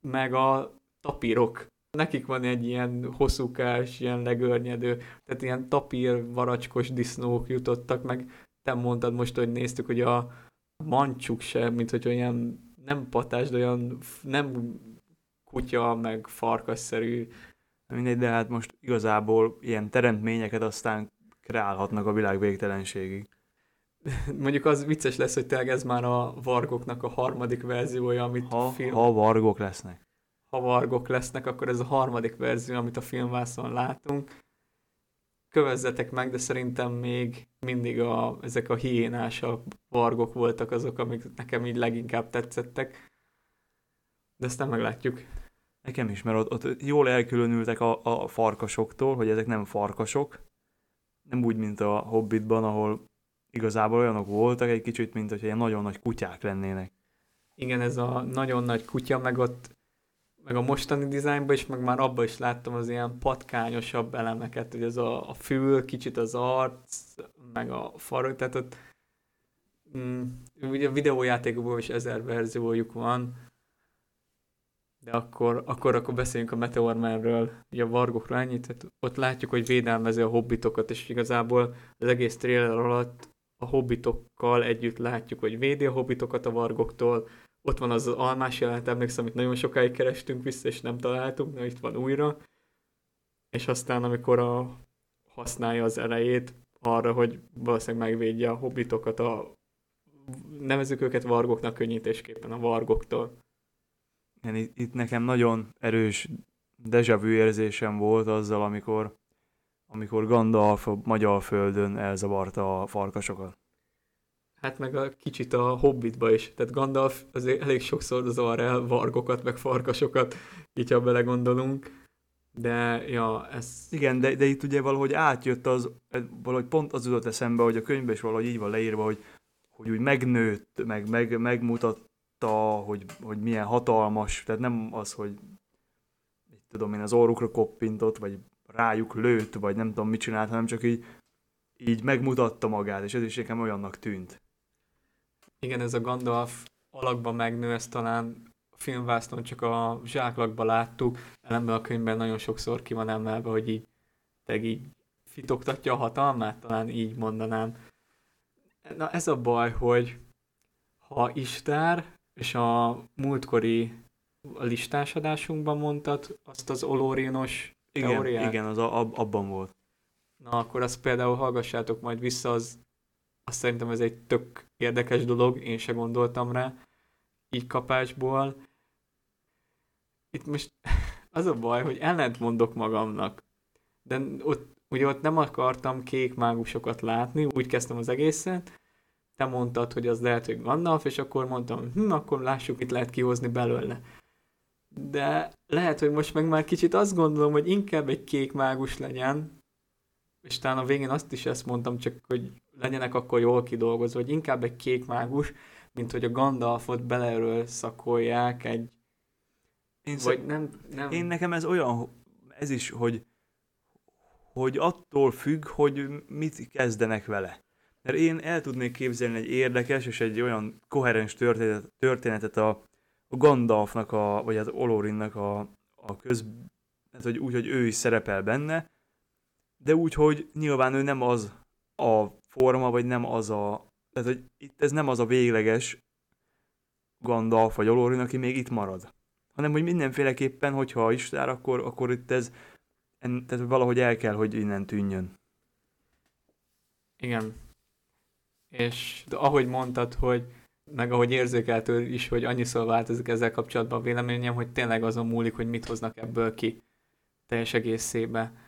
meg a tapírok nekik van egy ilyen hosszúkás, ilyen legörnyedő, tehát ilyen tapír, varacskos disznók jutottak meg. Te mondtad most, hogy néztük, hogy a mancsuk se, mint hogy olyan nem patás, de olyan nem kutya, meg farkasszerű.
Mindegy, de hát most igazából ilyen teremtményeket aztán kreálhatnak a világ végtelenségig.
Mondjuk az vicces lesz, hogy tényleg ez már a vargoknak a harmadik verziója, amit
ha, film... ha vargok lesznek
havargok lesznek, akkor ez a harmadik verzió, amit a filmvászon látunk. kövezzetek meg, de szerintem még mindig a, ezek a hiénásabb vargok voltak azok, amik nekem így leginkább tetszettek. De ezt nem meglátjuk.
Nekem is, mert ott, ott jól elkülönültek a, a farkasoktól, hogy ezek nem farkasok. Nem úgy, mint a Hobbitban, ahol igazából olyanok voltak egy kicsit, mint hogy ilyen nagyon nagy kutyák lennének.
Igen, ez a nagyon nagy kutya, meg ott meg a mostani dizájnban is, meg már abban is láttam az ilyen patkányosabb elemeket, hogy ez a, a fül, kicsit az arc, meg a farok, tehát ott mm, ugye a videójátékokban is ezer verziójuk van, de akkor, akkor, akkor beszéljünk a Meteormanről, ugye a vargokról ennyit, tehát ott látjuk, hogy védelmezi a hobbitokat, és igazából az egész trailer alatt a hobbitokkal együtt látjuk, hogy védi a hobbitokat a vargoktól, ott van az, almás jelent, emlékszem, amit nagyon sokáig kerestünk vissza, és nem találtunk, de itt van újra. És aztán, amikor a, használja az elejét arra, hogy valószínűleg megvédje a hobbitokat, a, nevezük őket vargoknak könnyítésképpen a vargoktól.
Igen, itt, itt nekem nagyon erős deja vu érzésem volt azzal, amikor, amikor Gandalf a magyar földön elzavarta a farkasokat.
Hát meg a kicsit a Hobbitba is. Tehát Gandalf azért elég sokszor zavar el vargokat, meg farkasokat, így ha belegondolunk. De, ja, ez...
Igen, de, de itt ugye valahogy átjött az, valahogy pont az jutott eszembe, hogy a könyvben is valahogy így van leírva, hogy, hogy úgy megnőtt, meg, meg megmutatta, hogy, hogy milyen hatalmas, tehát nem az, hogy tudom én, az orrukra koppintott, vagy rájuk lőtt, vagy nem tudom mit csinált, hanem csak így, így megmutatta magát, és ez is nekem olyannak tűnt.
Igen, ez a Gandalf alakban megnő, ezt talán a filmvásznon csak a zsáklakban láttuk, ellenben a könyvben nagyon sokszor ki van emelve, hogy így, teg így fitoktatja a hatalmát, talán így mondanám. Na ez a baj, hogy ha Istár és a múltkori listásadásunkban mondtad azt az olórinos
igen, teóriát? Igen, az a, ab, abban volt.
Na akkor azt például hallgassátok majd vissza, az azt szerintem ez egy tök érdekes dolog, én se gondoltam rá, így kapásból. Itt most az a baj, hogy ellent mondok magamnak, de ott, ugye ott nem akartam kék mágusokat látni, úgy kezdtem az egészet, te mondtad, hogy az lehet, hogy Gandalf, és akkor mondtam, hm, akkor lássuk, mit lehet kihozni belőle. De lehet, hogy most meg már kicsit azt gondolom, hogy inkább egy kék mágus legyen, és talán a végén azt is ezt mondtam, csak hogy legyenek akkor jól kidolgozva, vagy inkább egy kék mágus, mint hogy a Gandalfot beleről szakolják egy...
Én, vagy nem, nem... Én nekem ez olyan, ez is, hogy, hogy attól függ, hogy mit kezdenek vele. Mert én el tudnék képzelni egy érdekes és egy olyan koherens történetet, történetet a, a Gandalfnak, a, vagy az Olorinnak a, a köz... Hát, hogy úgy, hogy ő is szerepel benne, de úgy, hogy nyilván ő nem az a forma, vagy nem az a... Tehát, hogy itt ez nem az a végleges Gandalf vagy Olorin, aki még itt marad. Hanem, hogy mindenféleképpen, hogyha Istár, akkor, akkor itt ez en, tehát valahogy el kell, hogy innen tűnjön.
Igen. És de ahogy mondtad, hogy meg ahogy érzékeltő is, hogy annyiszor változik ezzel kapcsolatban a véleményem, hogy tényleg azon múlik, hogy mit hoznak ebből ki teljes egészébe.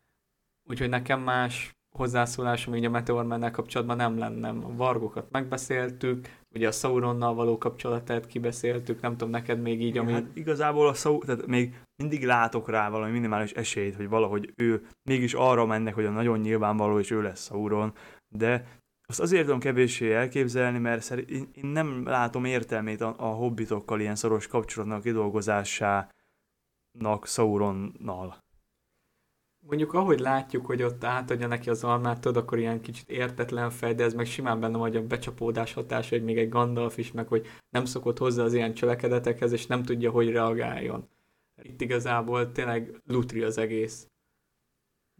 Úgyhogy nekem más hozzászólásom így a Meteormennel kapcsolatban nem lenne. A vargokat megbeszéltük, ugye a Sauronnal való kapcsolatát kibeszéltük, nem tudom, neked még így, ami... Hát
igazából a Sauron, tehát még mindig látok rá valami minimális esélyt, hogy valahogy ő mégis arra mennek, hogy a nagyon nyilvánvaló, és ő lesz Sauron, de azt azért tudom kevéssé elképzelni, mert én nem látom értelmét a, a hobbitokkal ilyen szoros kapcsolatnak kidolgozásának Sauronnal
mondjuk ahogy látjuk, hogy ott átadja neki az almát, tudod, akkor ilyen kicsit értetlen fej, de ez meg simán benne vagy a becsapódás hatása, hogy még egy Gandalf is, meg hogy nem szokott hozzá az ilyen cselekedetekhez, és nem tudja, hogy reagáljon. Itt igazából tényleg lutri az egész.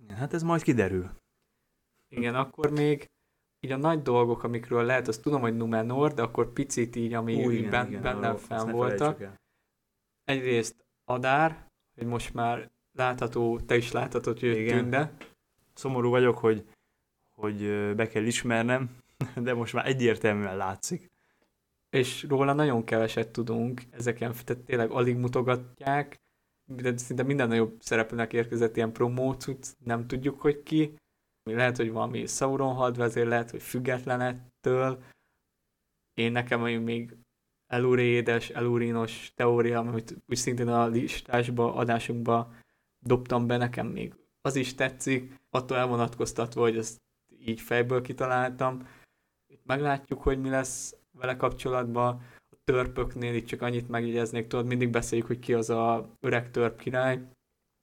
Hát ez majd kiderül.
Igen, akkor még így a nagy dolgok, amikről lehet, azt tudom, hogy Numenor, de akkor picit így, ami Ú, igen, ben, igen, bennem fenn voltak. Egyrészt Adár, hogy most már látható, te is láthatod, hogy Igen. tűnde.
Szomorú vagyok, hogy, hogy be kell ismernem, de most már egyértelműen látszik.
És róla nagyon keveset tudunk, ezeken tehát tényleg alig mutogatják, de szinte minden nagyobb szereplőnek érkezett ilyen promócut, nem tudjuk, hogy ki, Lehet, hogy valami Sauron hadvezér, lehet, hogy független ettől. Én nekem még elurédes, elurinos teória, amit úgy szintén a listásba, adásunkba dobtam be, nekem még az is tetszik, attól elvonatkoztatva, hogy ezt így fejből kitaláltam. Itt meglátjuk, hogy mi lesz vele kapcsolatban. A törpöknél itt csak annyit megjegyeznék, tudod, mindig beszéljük, hogy ki az a öreg törp király,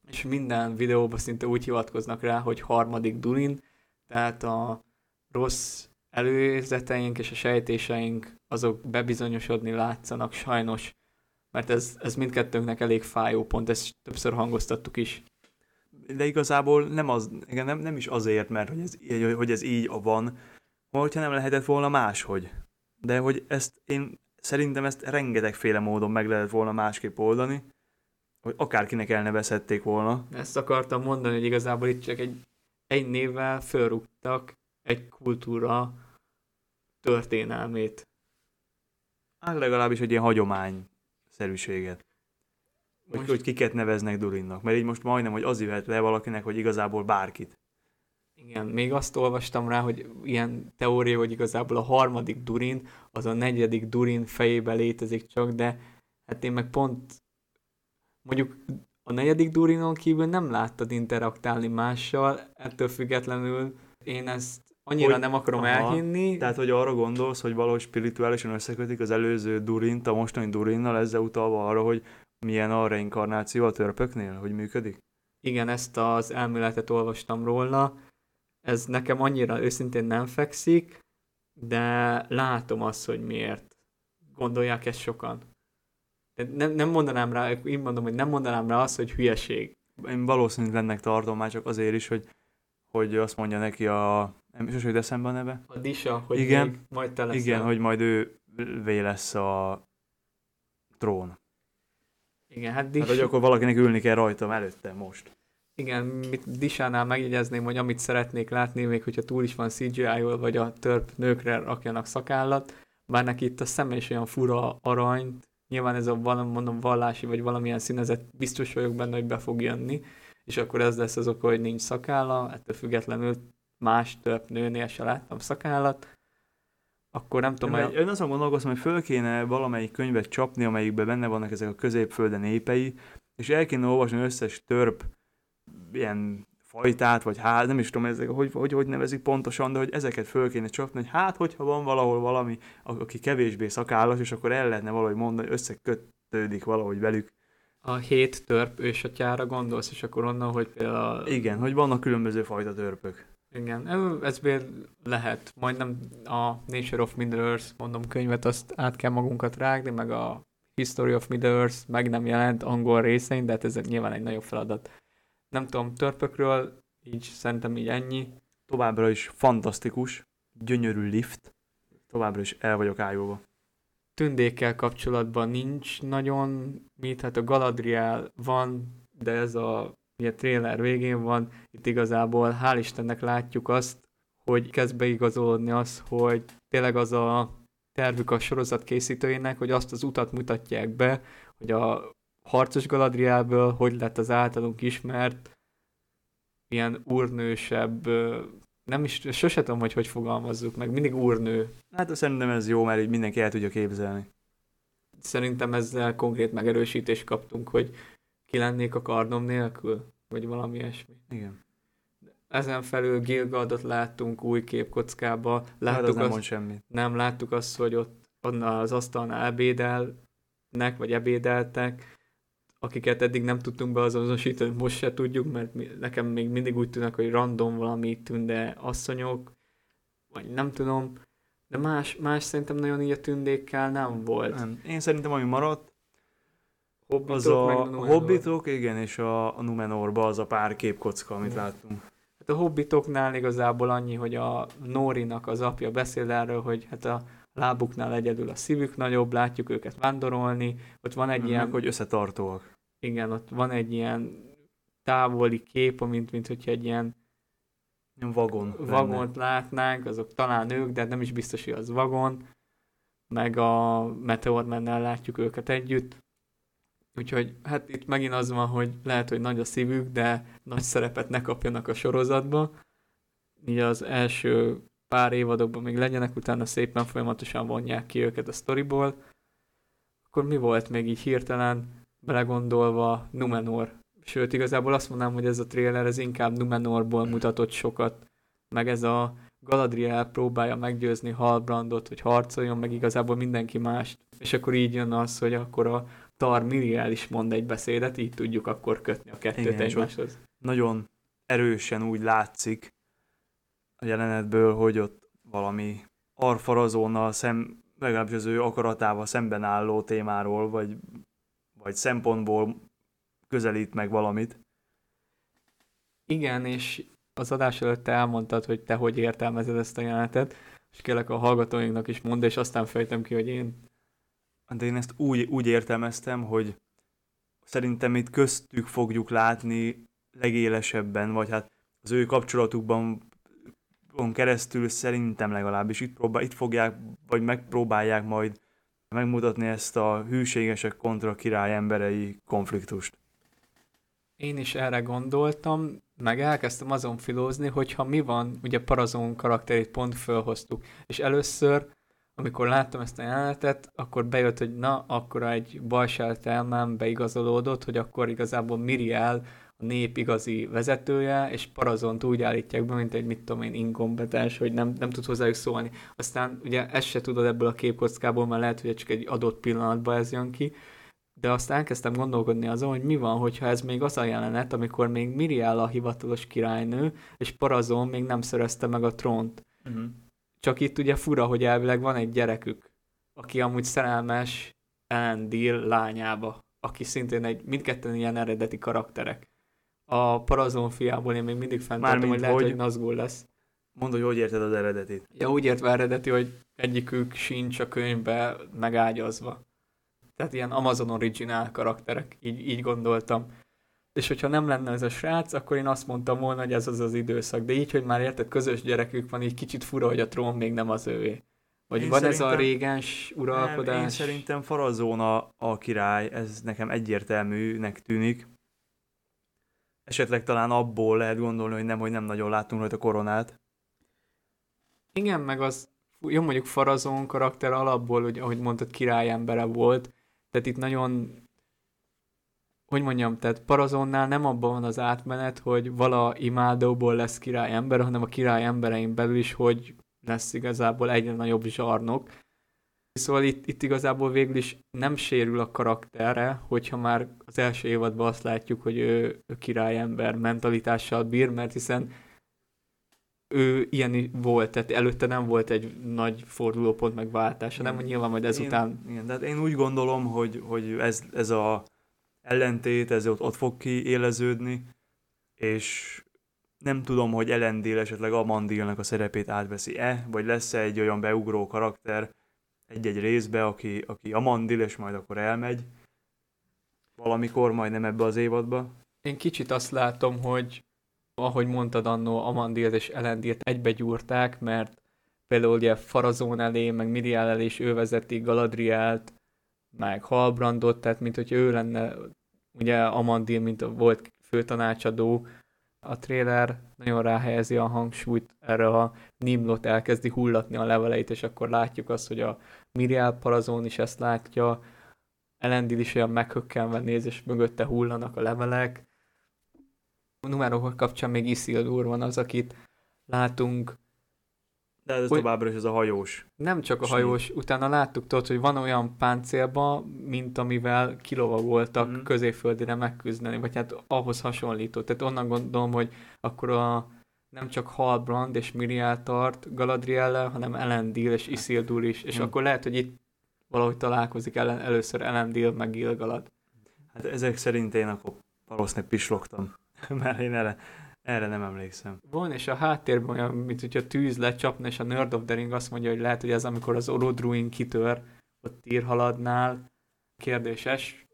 és minden videóban szinte úgy hivatkoznak rá, hogy harmadik Durin, tehát a rossz előérzeteink és a sejtéseink azok bebizonyosodni látszanak sajnos, mert ez, ez mindkettőnknek elég fájó pont, ezt többször hangoztattuk is.
De igazából nem, az, igen, nem, nem is azért, mert hogy ez, hogy ez így van, hogyha nem lehetett volna máshogy. De hogy ezt én szerintem ezt rengetegféle módon meg lehet volna másképp oldani, hogy akárkinek elnevezhették volna.
Ezt akartam mondani, hogy igazából itt csak egy, egy névvel fölrúgtak egy kultúra történelmét.
Hát legalábbis egy ilyen hagyományszerűséget. Hogy, most... hogy kiket neveznek Durinnak. Mert így most majdnem, hogy az jöhet le valakinek, hogy igazából bárkit.
Igen, még azt olvastam rá, hogy ilyen teória, hogy igazából a harmadik Durin, az a negyedik Durin fejében létezik csak, de hát én meg pont mondjuk a negyedik Durinon kívül nem láttad interaktálni mással, ettől függetlenül én ezt annyira hogy, nem akarom aha, elhinni.
Tehát, hogy arra gondolsz, hogy valahogy spirituálisan összekötik az előző Durint a mostani Durinnal, ezzel utalva arra, hogy milyen a reinkarnáció a törpöknél, hogy működik?
Igen, ezt az elméletet olvastam róla. Ez nekem annyira őszintén nem fekszik, de látom azt, hogy miért gondolják ezt sokan. Nem, nem mondanám rá, én mondom, hogy nem mondanám rá azt, hogy hülyeség.
Én valószínűleg lennek tartom már csak azért is, hogy, hogy azt mondja neki a... Nem is jut eszembe a neve?
A Disa, hogy igen, még majd te leszel.
Igen, hogy majd ő vé lesz a trón.
Igen, hát
Dis... Hát, hogy akkor valakinek ülni kell rajtam előtte most.
Igen, mit Disánál megjegyezném, hogy amit szeretnék látni, még hogyha túl is van CGI-ol, vagy a törp nőkre rakjanak szakállat, bár neki itt a szeme is olyan fura aranyt, nyilván ez a valami, mondom, vallási vagy valamilyen színezet, biztos vagyok benne, hogy be fog jönni, és akkor ez lesz az oka, hogy nincs szakálla, ettől függetlenül más több nőnél se láttam szakállat, akkor nem tudom...
Én, én azon gondolkozom, hogy föl kéne valamelyik könyvet csapni, amelyikben benne vannak ezek a középfölde népei, és el kéne olvasni összes törp ilyen fajtát, vagy hát nem is tudom, ezek, hogy, hogy, hogy nevezik pontosan, de hogy ezeket föl kéne csapni, hogy hát, hogyha van valahol valami, aki kevésbé szakállas, és akkor el lehetne valahogy mondani, hogy összekötődik valahogy velük.
A hét törp ősatyára gondolsz, és akkor onnan, hogy például...
Igen, hogy vannak különböző fajta törpök.
Igen, ez még lehet. Majdnem a Nature of Middle-earth, mondom, könyvet, azt át kell magunkat rágni, meg a History of Middle-earth meg nem jelent angol részein, de hát ez nyilván egy nagyobb feladat nem tudom, törpökről, így szerintem így ennyi.
Továbbra is fantasztikus, gyönyörű lift, továbbra is el vagyok ájulva.
Tündékkel kapcsolatban nincs nagyon mit, hát a Galadriel van, de ez a ugye, trailer végén van, itt igazából hál' Istennek látjuk azt, hogy kezd beigazolódni az, hogy tényleg az a tervük a sorozat készítőinek, hogy azt az utat mutatják be, hogy a harcos Galadrielből, hogy lett az általunk ismert ilyen úrnősebb, nem is, sose tudom, hogy hogy fogalmazzuk meg, mindig úrnő.
Hát szerintem ez jó, mert így mindenki el tudja képzelni.
Szerintem ezzel konkrét megerősítést kaptunk, hogy ki lennék a kardom nélkül, vagy valami ilyesmi.
Igen.
Ezen felül Gilgadot láttunk új képkockába. Láttuk
hát az nem azt, semmit.
Nem, láttuk azt, hogy ott az asztalnál ebédelnek, vagy ebédeltek, akiket eddig nem tudtunk beazonosítani, most se tudjuk, mert mi, nekem még mindig úgy tűnnek, hogy random valami tünde asszonyok, vagy nem tudom, de más, más szerintem nagyon így a tündékkel nem volt. Nem.
Én szerintem ami maradt, hobbitok, az a, a hobbitok, igen, és a, a Numenorba az a pár képkocka, amit igen. láttunk.
Hát a hobbitoknál igazából annyi, hogy a Nórinak az apja beszél erről, hogy hát a lábuknál egyedül a szívük nagyobb, látjuk őket vándorolni, ott van egy mm, ilyen...
hogy összetartóak
igen, ott van egy ilyen távoli kép, mint, mint hogyha egy ilyen
vagon
vagont lenne. látnánk, azok talán ők, de nem is biztos, hogy az vagon, meg a Meteormennel látjuk őket együtt. Úgyhogy hát itt megint az van, hogy lehet, hogy nagy a szívük, de nagy szerepet ne kapjanak a sorozatba. így az első pár évadokban még legyenek, utána szépen folyamatosan vonják ki őket a sztoriból. Akkor mi volt még így hirtelen belegondolva Numenor? Sőt, igazából azt mondanám, hogy ez a trailer ez inkább Numenorból mutatott sokat, meg ez a Galadriel próbálja meggyőzni Halbrandot, hogy harcoljon, meg igazából mindenki mást. És akkor így jön az, hogy akkor a Tar Miriel is mond egy beszédet, így tudjuk akkor kötni a kettőt Igen, egymáshoz.
Nagyon erősen úgy látszik a jelenetből, hogy ott valami arfarazónnal szem, legalábbis az ő akaratával szemben álló témáról, vagy, vagy szempontból közelít meg valamit.
Igen, és az adás előtt te elmondtad, hogy te hogy értelmezed ezt a jelenetet, és kérlek a hallgatóinknak is mondd, és aztán fejtem ki, hogy én.
De én ezt úgy, úgy értelmeztem, hogy szerintem itt köztük fogjuk látni legélesebben, vagy hát az ő kapcsolatukban keresztül szerintem legalábbis itt, próbál, itt fogják, vagy megpróbálják majd megmutatni ezt a hűségesek kontra király emberei konfliktust.
Én is erre gondoltam, meg elkezdtem azon filózni, hogyha mi van, ugye Parazon karakterét pont fölhoztuk, és először, amikor láttam ezt a jelenetet, akkor bejött, hogy na, akkor egy balsált elmám beigazolódott, hogy akkor igazából Miriel a nép igazi vezetője, és Parazont úgy állítják be, mint egy, mit tudom én, inkompetens, hogy nem, nem tud hozzájuk szólni. Aztán ugye ezt se tudod ebből a képkockából, mert lehet, hogy csak egy adott pillanatban ez jön ki, de azt elkezdtem gondolkodni azon, hogy mi van, hogyha ez még az a jelenet, amikor még Miriel a hivatalos királynő, és Parazon még nem szerezte meg a trónt. Uh-huh. Csak itt ugye fura, hogy elvileg van egy gyerekük, aki amúgy szerelmes Elendil lányába, aki szintén egy, mindketten ilyen eredeti karakterek. A Parazon fiából én még mindig fenntartom, hogy lehet, hogy, hogy Nazgul lesz.
Mondd, hogy hogy érted az eredetit.
Ja, úgy értve eredeti, hogy egyikük sincs a könyvbe megágyazva. Tehát ilyen Amazon originál karakterek, így, így gondoltam. És hogyha nem lenne ez a srác, akkor én azt mondtam volna, hogy ez az az időszak. De így, hogy már érted, közös gyerekük van, így kicsit fura, hogy a trón még nem az ővé. Vagy én van ez a régens uralkodás? Nem, én
szerintem Farazóna a király, ez nekem egyértelműnek tűnik. Esetleg talán abból lehet gondolni, hogy nem, hogy nem nagyon látunk rajta koronát.
Igen, meg az, jó mondjuk Farazón karakter alapból, hogy ahogy mondtad, királyembere volt, tehát itt nagyon, hogy mondjam, tehát Parazonnál nem abban van az átmenet, hogy vala imádóból lesz király ember, hanem a király emberein belül is, hogy lesz igazából egyre nagyobb zsarnok. Szóval itt, itt igazából végül is nem sérül a karakterre, hogyha már az első évadban azt látjuk, hogy ő, ő királyember mentalitással bír, mert hiszen ő ilyen volt, tehát előtte nem volt egy nagy fordulópont megváltása, nem, hogy nyilván majd ezután...
Én, igen, tehát én úgy gondolom, hogy, hogy ez, ez a ellentét, ez ott, ott fog kiéleződni, és nem tudom, hogy Elendil esetleg Amandilnak a szerepét átveszi-e, vagy lesz-e egy olyan beugró karakter egy-egy részbe, aki, aki Amandil, és majd akkor elmegy valamikor, majd nem ebbe az évadba.
Én kicsit azt látom, hogy ahogy mondtad annó, Amandilt és Elendilt egybegyúrták, mert például ugye Farazón elé, meg Miriel elé is ő vezeti Galadrielt, meg Halbrandot, tehát mint hogy ő lenne ugye Amandil, mint a volt főtanácsadó, a trailer nagyon ráhelyezi a hangsúlyt erre a Nimlot elkezdi hullatni a leveleit, és akkor látjuk azt, hogy a Miriel Parazón is ezt látja, Elendil is olyan meghökkenve néz, és mögötte hullanak a levelek, numerok kapcsán még Isildur van az, akit látunk.
De ez hogy továbbra is ez a hajós.
Nem csak a hajós, utána láttuk tudod, hogy van olyan páncélba, mint amivel kilovagoltak mm-hmm. középföldire megküzdeni, vagy hát ahhoz hasonlító. Tehát onnan gondolom, hogy akkor a nem csak Halbrand és Miriel tart Galadriel hanem Elendil és Isildur is, és mm. akkor lehet, hogy itt valahogy találkozik ellen, először Elendil meg Gilgalad.
Hát ezek szerint én akkor valószínűleg pislogtam. mert én erre, erre nem emlékszem.
Van, és a háttérben olyan, mint hogyha tűz lecsapna, és a Nerd of the Ring azt mondja, hogy lehet, hogy ez amikor az Orodruin kitör, ott tírhaladnál, kérdéses.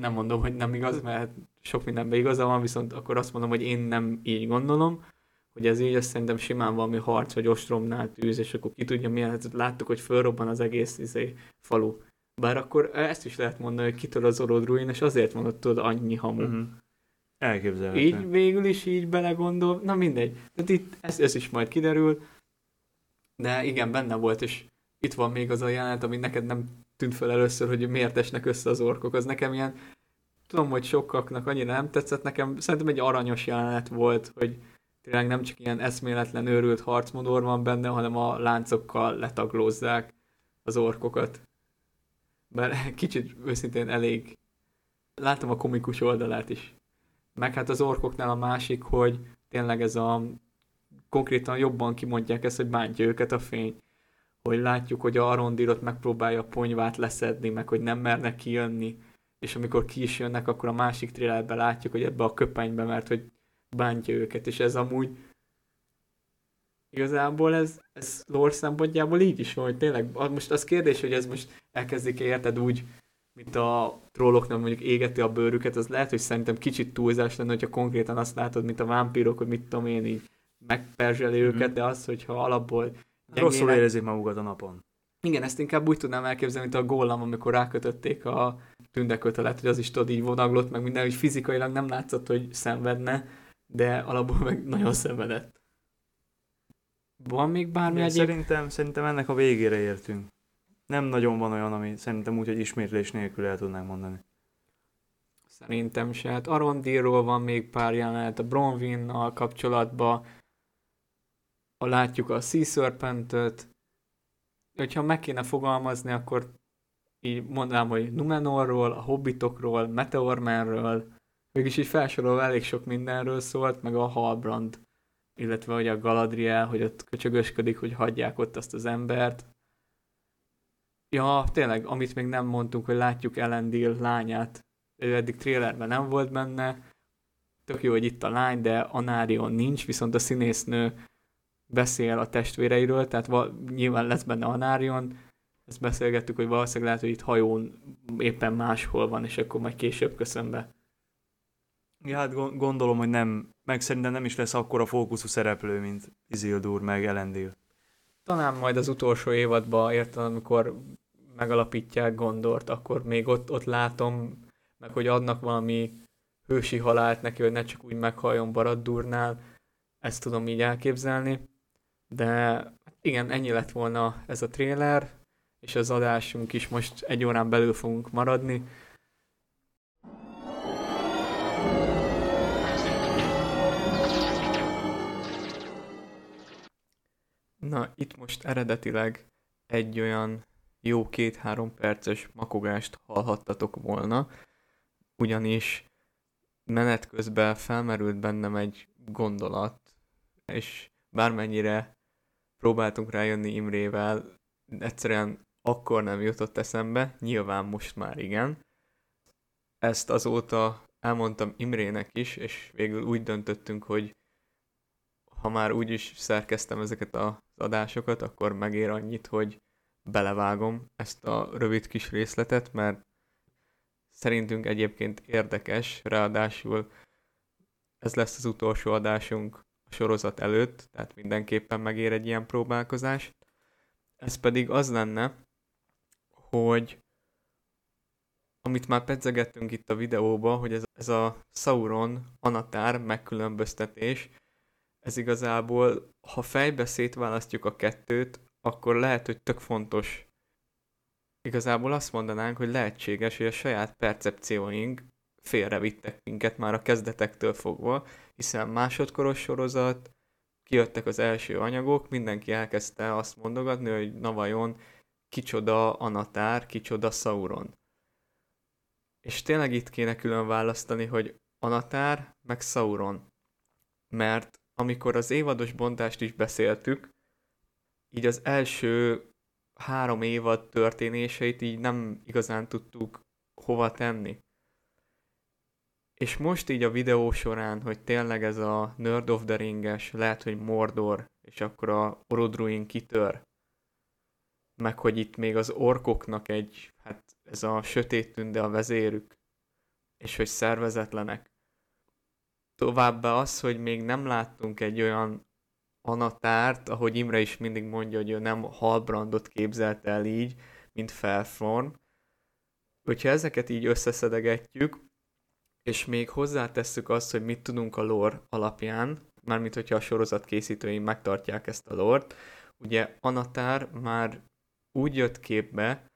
Nem mondom, hogy nem igaz, mert sok mindenben igaza van, viszont akkor azt mondom, hogy én nem így gondolom, hogy ez így, azt szerintem simán valami harc, vagy ostromnál tűz, és akkor ki tudja milyen, hát láttuk, hogy fölrobban az egész izé, falu. Bár akkor ezt is lehet mondani, hogy kitör az Orodruin, és azért van ott tudod annyi hamu. Uh-huh
Elképzelhető.
Így végül is így belegondol, na mindegy. Tehát itt ez, ez is majd kiderül. De igen, benne volt, és itt van még az a jelenet, ami neked nem tűnt fel először, hogy miért esnek össze az orkok. Az nekem ilyen, tudom, hogy sokaknak annyira nem tetszett, nekem szerintem egy aranyos jelenet volt, hogy tényleg nem csak ilyen eszméletlen őrült harcmodor van benne, hanem a láncokkal letaglózzák az orkokat. Bár kicsit őszintén elég láttam a komikus oldalát is. Meg hát az orkoknál a másik, hogy tényleg ez a konkrétan jobban kimondják ezt, hogy bántja őket a fény. Hogy látjuk, hogy a Arondirot megpróbálja a ponyvát leszedni, meg hogy nem mernek kijönni, és amikor ki is jönnek, akkor a másik trélerben látjuk, hogy ebbe a köpenybe, mert hogy bántja őket, és ez amúgy igazából ez, ez lore szempontjából így is van, hogy tényleg, most az kérdés, hogy ez most elkezdik érted úgy, mint a trolloknak mondjuk égeti a bőrüket, az lehet, hogy szerintem kicsit túlzás lenne, hogyha konkrétan azt látod, mint a vámpírok, hogy mit tudom én így megperzseli mm-hmm. őket, de az, hogyha alapból
gyengének... Rosszul érezik magukat a napon.
Igen, ezt inkább úgy tudnám elképzelni, mint a góllam, amikor rákötötték a tündekötelet, hogy az is tudod így vonaglott, meg minden, hogy fizikailag nem látszott, hogy szenvedne, de alapból meg nagyon szenvedett. Van még bármi
egyéb? Szerintem, szerintem ennek a végére értünk. Nem nagyon van olyan, ami szerintem úgy, hogy ismétlés nélkül el tudnánk mondani.
Szerintem se. Hát Arondirról van még pár jelenet a Bronwynnal kapcsolatban. Ha látjuk a Sea Serpent-öt, hogyha meg kéne fogalmazni, akkor így mondanám, hogy Numenorról, a Hobbitokról, Meteormanről, mégis így felsorolva elég sok mindenről szólt, meg a Halbrand, illetve hogy a Galadriel, hogy ott köcsögösködik, hogy hagyják ott azt az embert. Ja, tényleg, amit még nem mondtunk, hogy látjuk Elendil lányát, ő eddig trailerben nem volt benne, tök jó, hogy itt a lány, de Anárion nincs, viszont a színésznő beszél a testvéreiről, tehát val- nyilván lesz benne Anárion, ezt beszélgettük, hogy valószínűleg lehet, hogy itt hajón éppen máshol van, és akkor majd később köszön be.
Ja, hát gondolom, hogy nem, meg szerintem nem is lesz akkora fókuszú szereplő, mint Isildur meg Elendil.
Talán majd az utolsó évadban, értem, amikor megalapítják Gondort, akkor még ott, ott látom, meg hogy adnak valami hősi halált neki, hogy ne csak úgy meghalljon Baraddurnál, ezt tudom így elképzelni. De igen, ennyi lett volna ez a trailer, és az adásunk is most egy órán belül fogunk maradni. Na, itt most eredetileg egy olyan jó két-három perces makogást hallhattatok volna, ugyanis menet közben felmerült bennem egy gondolat, és bármennyire próbáltunk rájönni Imrével, egyszerűen akkor nem jutott eszembe, nyilván most már igen. Ezt azóta elmondtam Imrének is, és végül úgy döntöttünk, hogy ha már úgy is szerkeztem ezeket az adásokat, akkor megér annyit, hogy belevágom ezt a rövid kis részletet, mert szerintünk egyébként érdekes, ráadásul ez lesz az utolsó adásunk a sorozat előtt, tehát mindenképpen megér egy ilyen próbálkozás. Ez pedig az lenne, hogy amit már pedzegettünk itt a videóban, hogy ez, ez a Sauron Anatár megkülönböztetés, ez igazából, ha fejbe szétválasztjuk a kettőt, akkor lehet, hogy tök fontos. Igazából azt mondanánk, hogy lehetséges, hogy a saját percepcióink félrevittek minket már a kezdetektől fogva, hiszen másodkoros sorozat, kijöttek az első anyagok, mindenki elkezdte azt mondogatni, hogy na vajon kicsoda Anatár, kicsoda Sauron. És tényleg itt kéne külön választani, hogy Anatár meg Sauron. Mert amikor az évados bontást is beszéltük, így az első három évad történéseit így nem igazán tudtuk hova tenni. És most így a videó során, hogy tényleg ez a Nerd of the Ringes, lehet, hogy Mordor, és akkor a Orodruin kitör, meg hogy itt még az orkoknak egy, hát ez a sötét tünde a vezérük, és hogy szervezetlenek. Továbbá az, hogy még nem láttunk egy olyan anatárt, ahogy Imre is mindig mondja, hogy ő nem halbrandot képzelt el így, mint felform. Hogyha ezeket így összeszedegetjük, és még hozzátesszük azt, hogy mit tudunk a lore alapján, mármint hogyha a sorozat készítői megtartják ezt a lort, ugye Anatár már úgy jött képbe,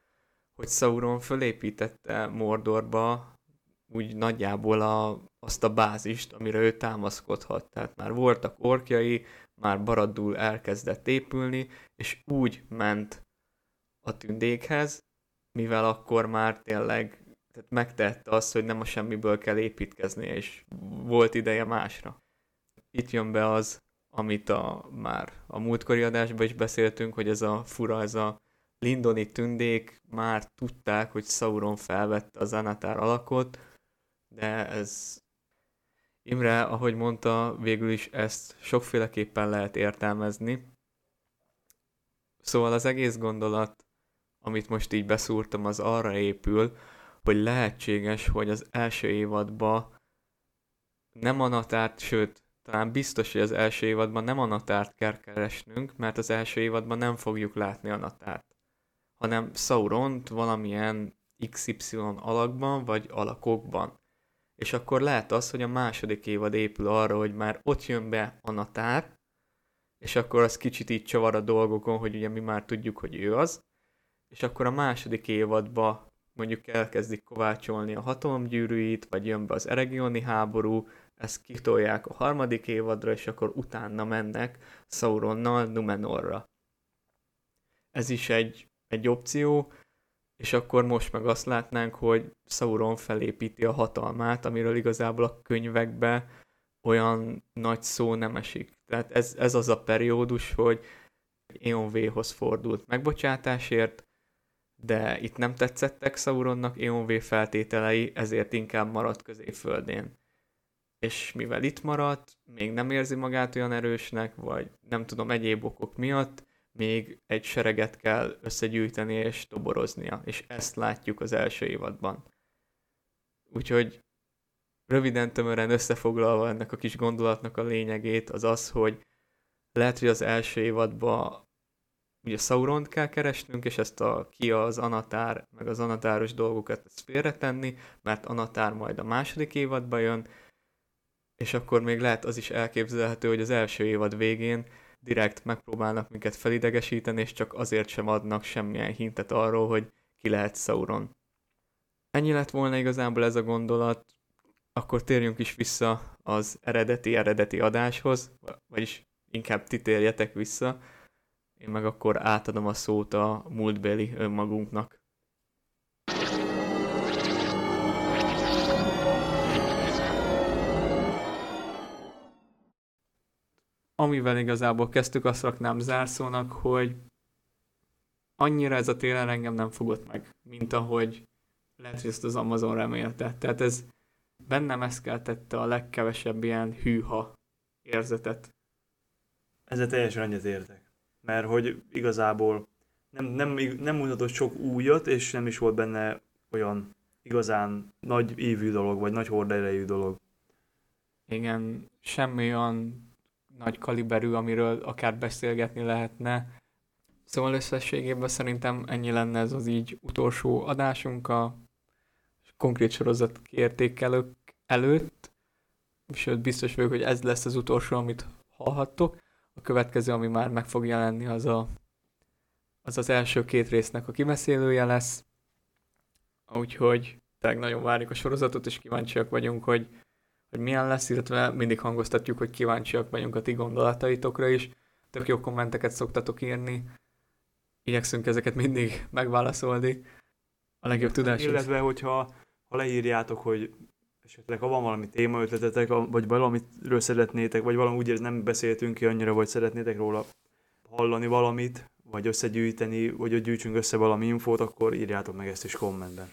hogy Sauron fölépítette Mordorba úgy nagyjából a, azt a bázist, amire ő támaszkodhat. Tehát már voltak orkjai, már Baradul elkezdett épülni, és úgy ment a tündékhez, mivel akkor már tényleg tehát megtette azt, hogy nem a semmiből kell építkezni, és volt ideje másra. Itt jön be az, amit a, már a múltkori adásban is beszéltünk, hogy ez a fura, ez a Lindoni tündék már tudták, hogy Sauron felvette az Anatár alakot, de ez Imre, ahogy mondta, végül is ezt sokféleképpen lehet értelmezni. Szóval az egész gondolat, amit most így beszúrtam, az arra épül, hogy lehetséges, hogy az első évadban nem a natárt, sőt, talán biztos, hogy az első évadban nem a natárt kell keresnünk, mert az első évadban nem fogjuk látni a natárt, hanem Sauront valamilyen XY alakban vagy alakokban. És akkor lehet az, hogy a második évad épül arra, hogy már ott jön be a natár, és akkor az kicsit így csavar a dolgokon, hogy ugye mi már tudjuk, hogy ő az, és akkor a második évadba mondjuk elkezdik kovácsolni a hatalomgyűrűit, vagy jön be az Eregioni háború, ezt kitolják a harmadik évadra, és akkor utána mennek Sauronnal Numenorra. Ez is egy, egy opció, és akkor most meg azt látnánk, hogy Sauron felépíti a hatalmát, amiről igazából a könyvekbe olyan nagy szó nem esik. Tehát ez, ez az a periódus, hogy Eon V-hoz fordult megbocsátásért, de itt nem tetszettek Sauronnak Eon V feltételei, ezért inkább maradt középföldén. És mivel itt maradt, még nem érzi magát olyan erősnek, vagy nem tudom, egyéb okok miatt, még egy sereget kell összegyűjteni és toboroznia, és ezt látjuk az első évadban. Úgyhogy röviden, tömören összefoglalva ennek a kis gondolatnak a lényegét az az, hogy lehet, hogy az első évadban ugye Sauront kell keresnünk, és ezt a ki az Anatár, meg az Anatáros dolgokat ezt félretenni, mert Anatár majd a második évadban jön, és akkor még lehet az is elképzelhető, hogy az első évad végén direkt megpróbálnak minket felidegesíteni, és csak azért sem adnak semmilyen hintet arról, hogy ki lehet Sauron. Ennyi lett volna igazából ez a gondolat, akkor térjünk is vissza az eredeti-eredeti adáshoz, vagyis inkább ti térjetek vissza, én meg akkor átadom a szót a múltbeli önmagunknak. Amivel igazából kezdtük, azt raknám zárszónak, hogy annyira ez a télen engem nem fogott meg, mint ahogy lehet, hogy ezt az Amazon remélte. Tehát ez bennem eszkeltette a legkevesebb ilyen hűha érzetet.
Ezzel teljesen értek. Mert hogy igazából nem, nem, nem mutatott sok újat, és nem is volt benne olyan igazán nagy évű dolog, vagy nagy horderejű dolog.
Igen, semmi olyan nagy kaliberű, amiről akár beszélgetni lehetne. Szóval összességében szerintem ennyi lenne ez az így utolsó adásunk a konkrét sorozat kiértékelők előtt, sőt biztos vagyok, hogy ez lesz az utolsó, amit hallhattok. A következő, ami már meg fog jelenni, az a, az, az első két résznek a kimeszélője lesz. Úgyhogy tényleg nagyon várjuk a sorozatot, és kíváncsiak vagyunk, hogy hogy milyen lesz, illetve mindig hangoztatjuk, hogy kíváncsiak vagyunk a ti gondolataitokra is. Tök jó kommenteket szoktatok írni. Igyekszünk ezeket mindig megválaszolni. A legjobb tudás.
Illetve, hogyha ha leírjátok, hogy esetleg ha van valami témaötletetek, vagy valamiről szeretnétek, vagy valami úgy nem beszéltünk ki annyira, vagy szeretnétek róla hallani valamit, vagy összegyűjteni, vagy hogy gyűjtsünk össze valami infót, akkor írjátok meg ezt is kommentben.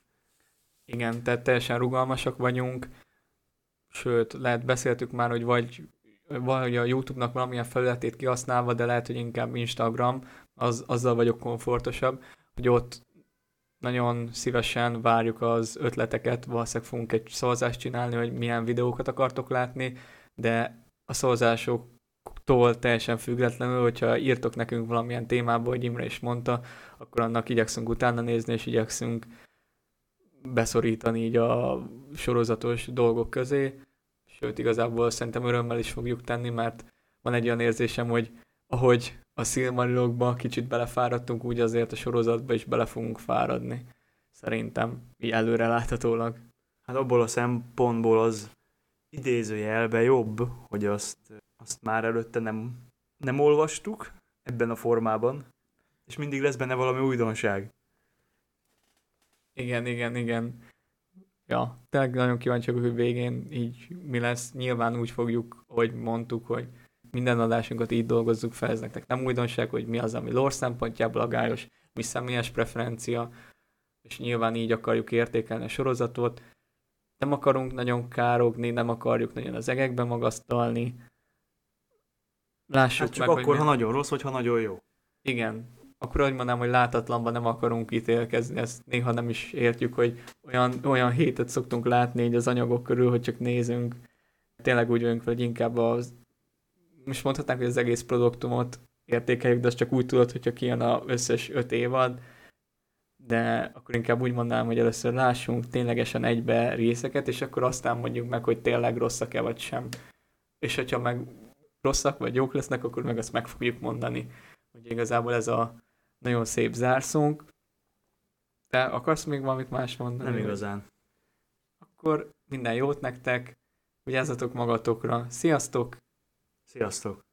Igen, tehát teljesen rugalmasak vagyunk sőt, lehet beszéltük már, hogy vagy, vagy a YouTube-nak valamilyen felületét kihasználva, de lehet, hogy inkább Instagram, az, azzal vagyok komfortosabb, hogy ott nagyon szívesen várjuk az ötleteket, valószínűleg fogunk egy szavazást csinálni, hogy milyen videókat akartok látni, de a szavazásoktól teljesen függetlenül, hogyha írtok nekünk valamilyen témából, hogy Imre is mondta, akkor annak igyekszünk utána nézni, és igyekszünk beszorítani így a sorozatos dolgok közé, sőt igazából szerintem örömmel is fogjuk tenni, mert van egy olyan érzésem, hogy ahogy a Silmarilokba kicsit belefáradtunk, úgy azért a sorozatba is bele fogunk fáradni. Szerintem, így előre láthatólag.
Hát abból a szempontból az idézőjelben jobb, hogy azt, azt már előtte nem, nem olvastuk ebben a formában, és mindig lesz benne valami újdonság.
Igen, igen, igen. Ja, tényleg nagyon kíváncsi hogy végén így mi lesz. Nyilván úgy fogjuk, hogy mondtuk, hogy minden adásunkat így dolgozzuk fel, ez nektek nem újdonság, hogy mi az, ami lore szempontjából agályos, mi személyes preferencia, és nyilván így akarjuk értékelni a sorozatot. Nem akarunk nagyon károgni, nem akarjuk nagyon az egekbe magasztalni.
Lássuk hát csak meg, akkor, ha mi... nagyon rossz, vagy ha nagyon jó.
Igen, akkor hogy mondanám, hogy látatlanban nem akarunk ítélkezni, ezt néha nem is értjük, hogy olyan, olyan hétet szoktunk látni így az anyagok körül, hogy csak nézünk. Tényleg úgy vagyunk, hogy inkább az, most mondhatnánk, hogy az egész produktumot értékeljük, de az csak úgy tudod, hogyha kijön az összes öt évad, de akkor inkább úgy mondanám, hogy először lássunk ténylegesen egybe részeket, és akkor aztán mondjuk meg, hogy tényleg rosszak-e vagy sem. És hogyha meg rosszak vagy jók lesznek, akkor meg azt meg fogjuk mondani. Hogy igazából ez a nagyon szép zárszónk. Te akarsz még valamit más mondani?
Nem igazán.
Akkor minden jót nektek, vigyázzatok magatokra. Sziasztok!
Sziasztok!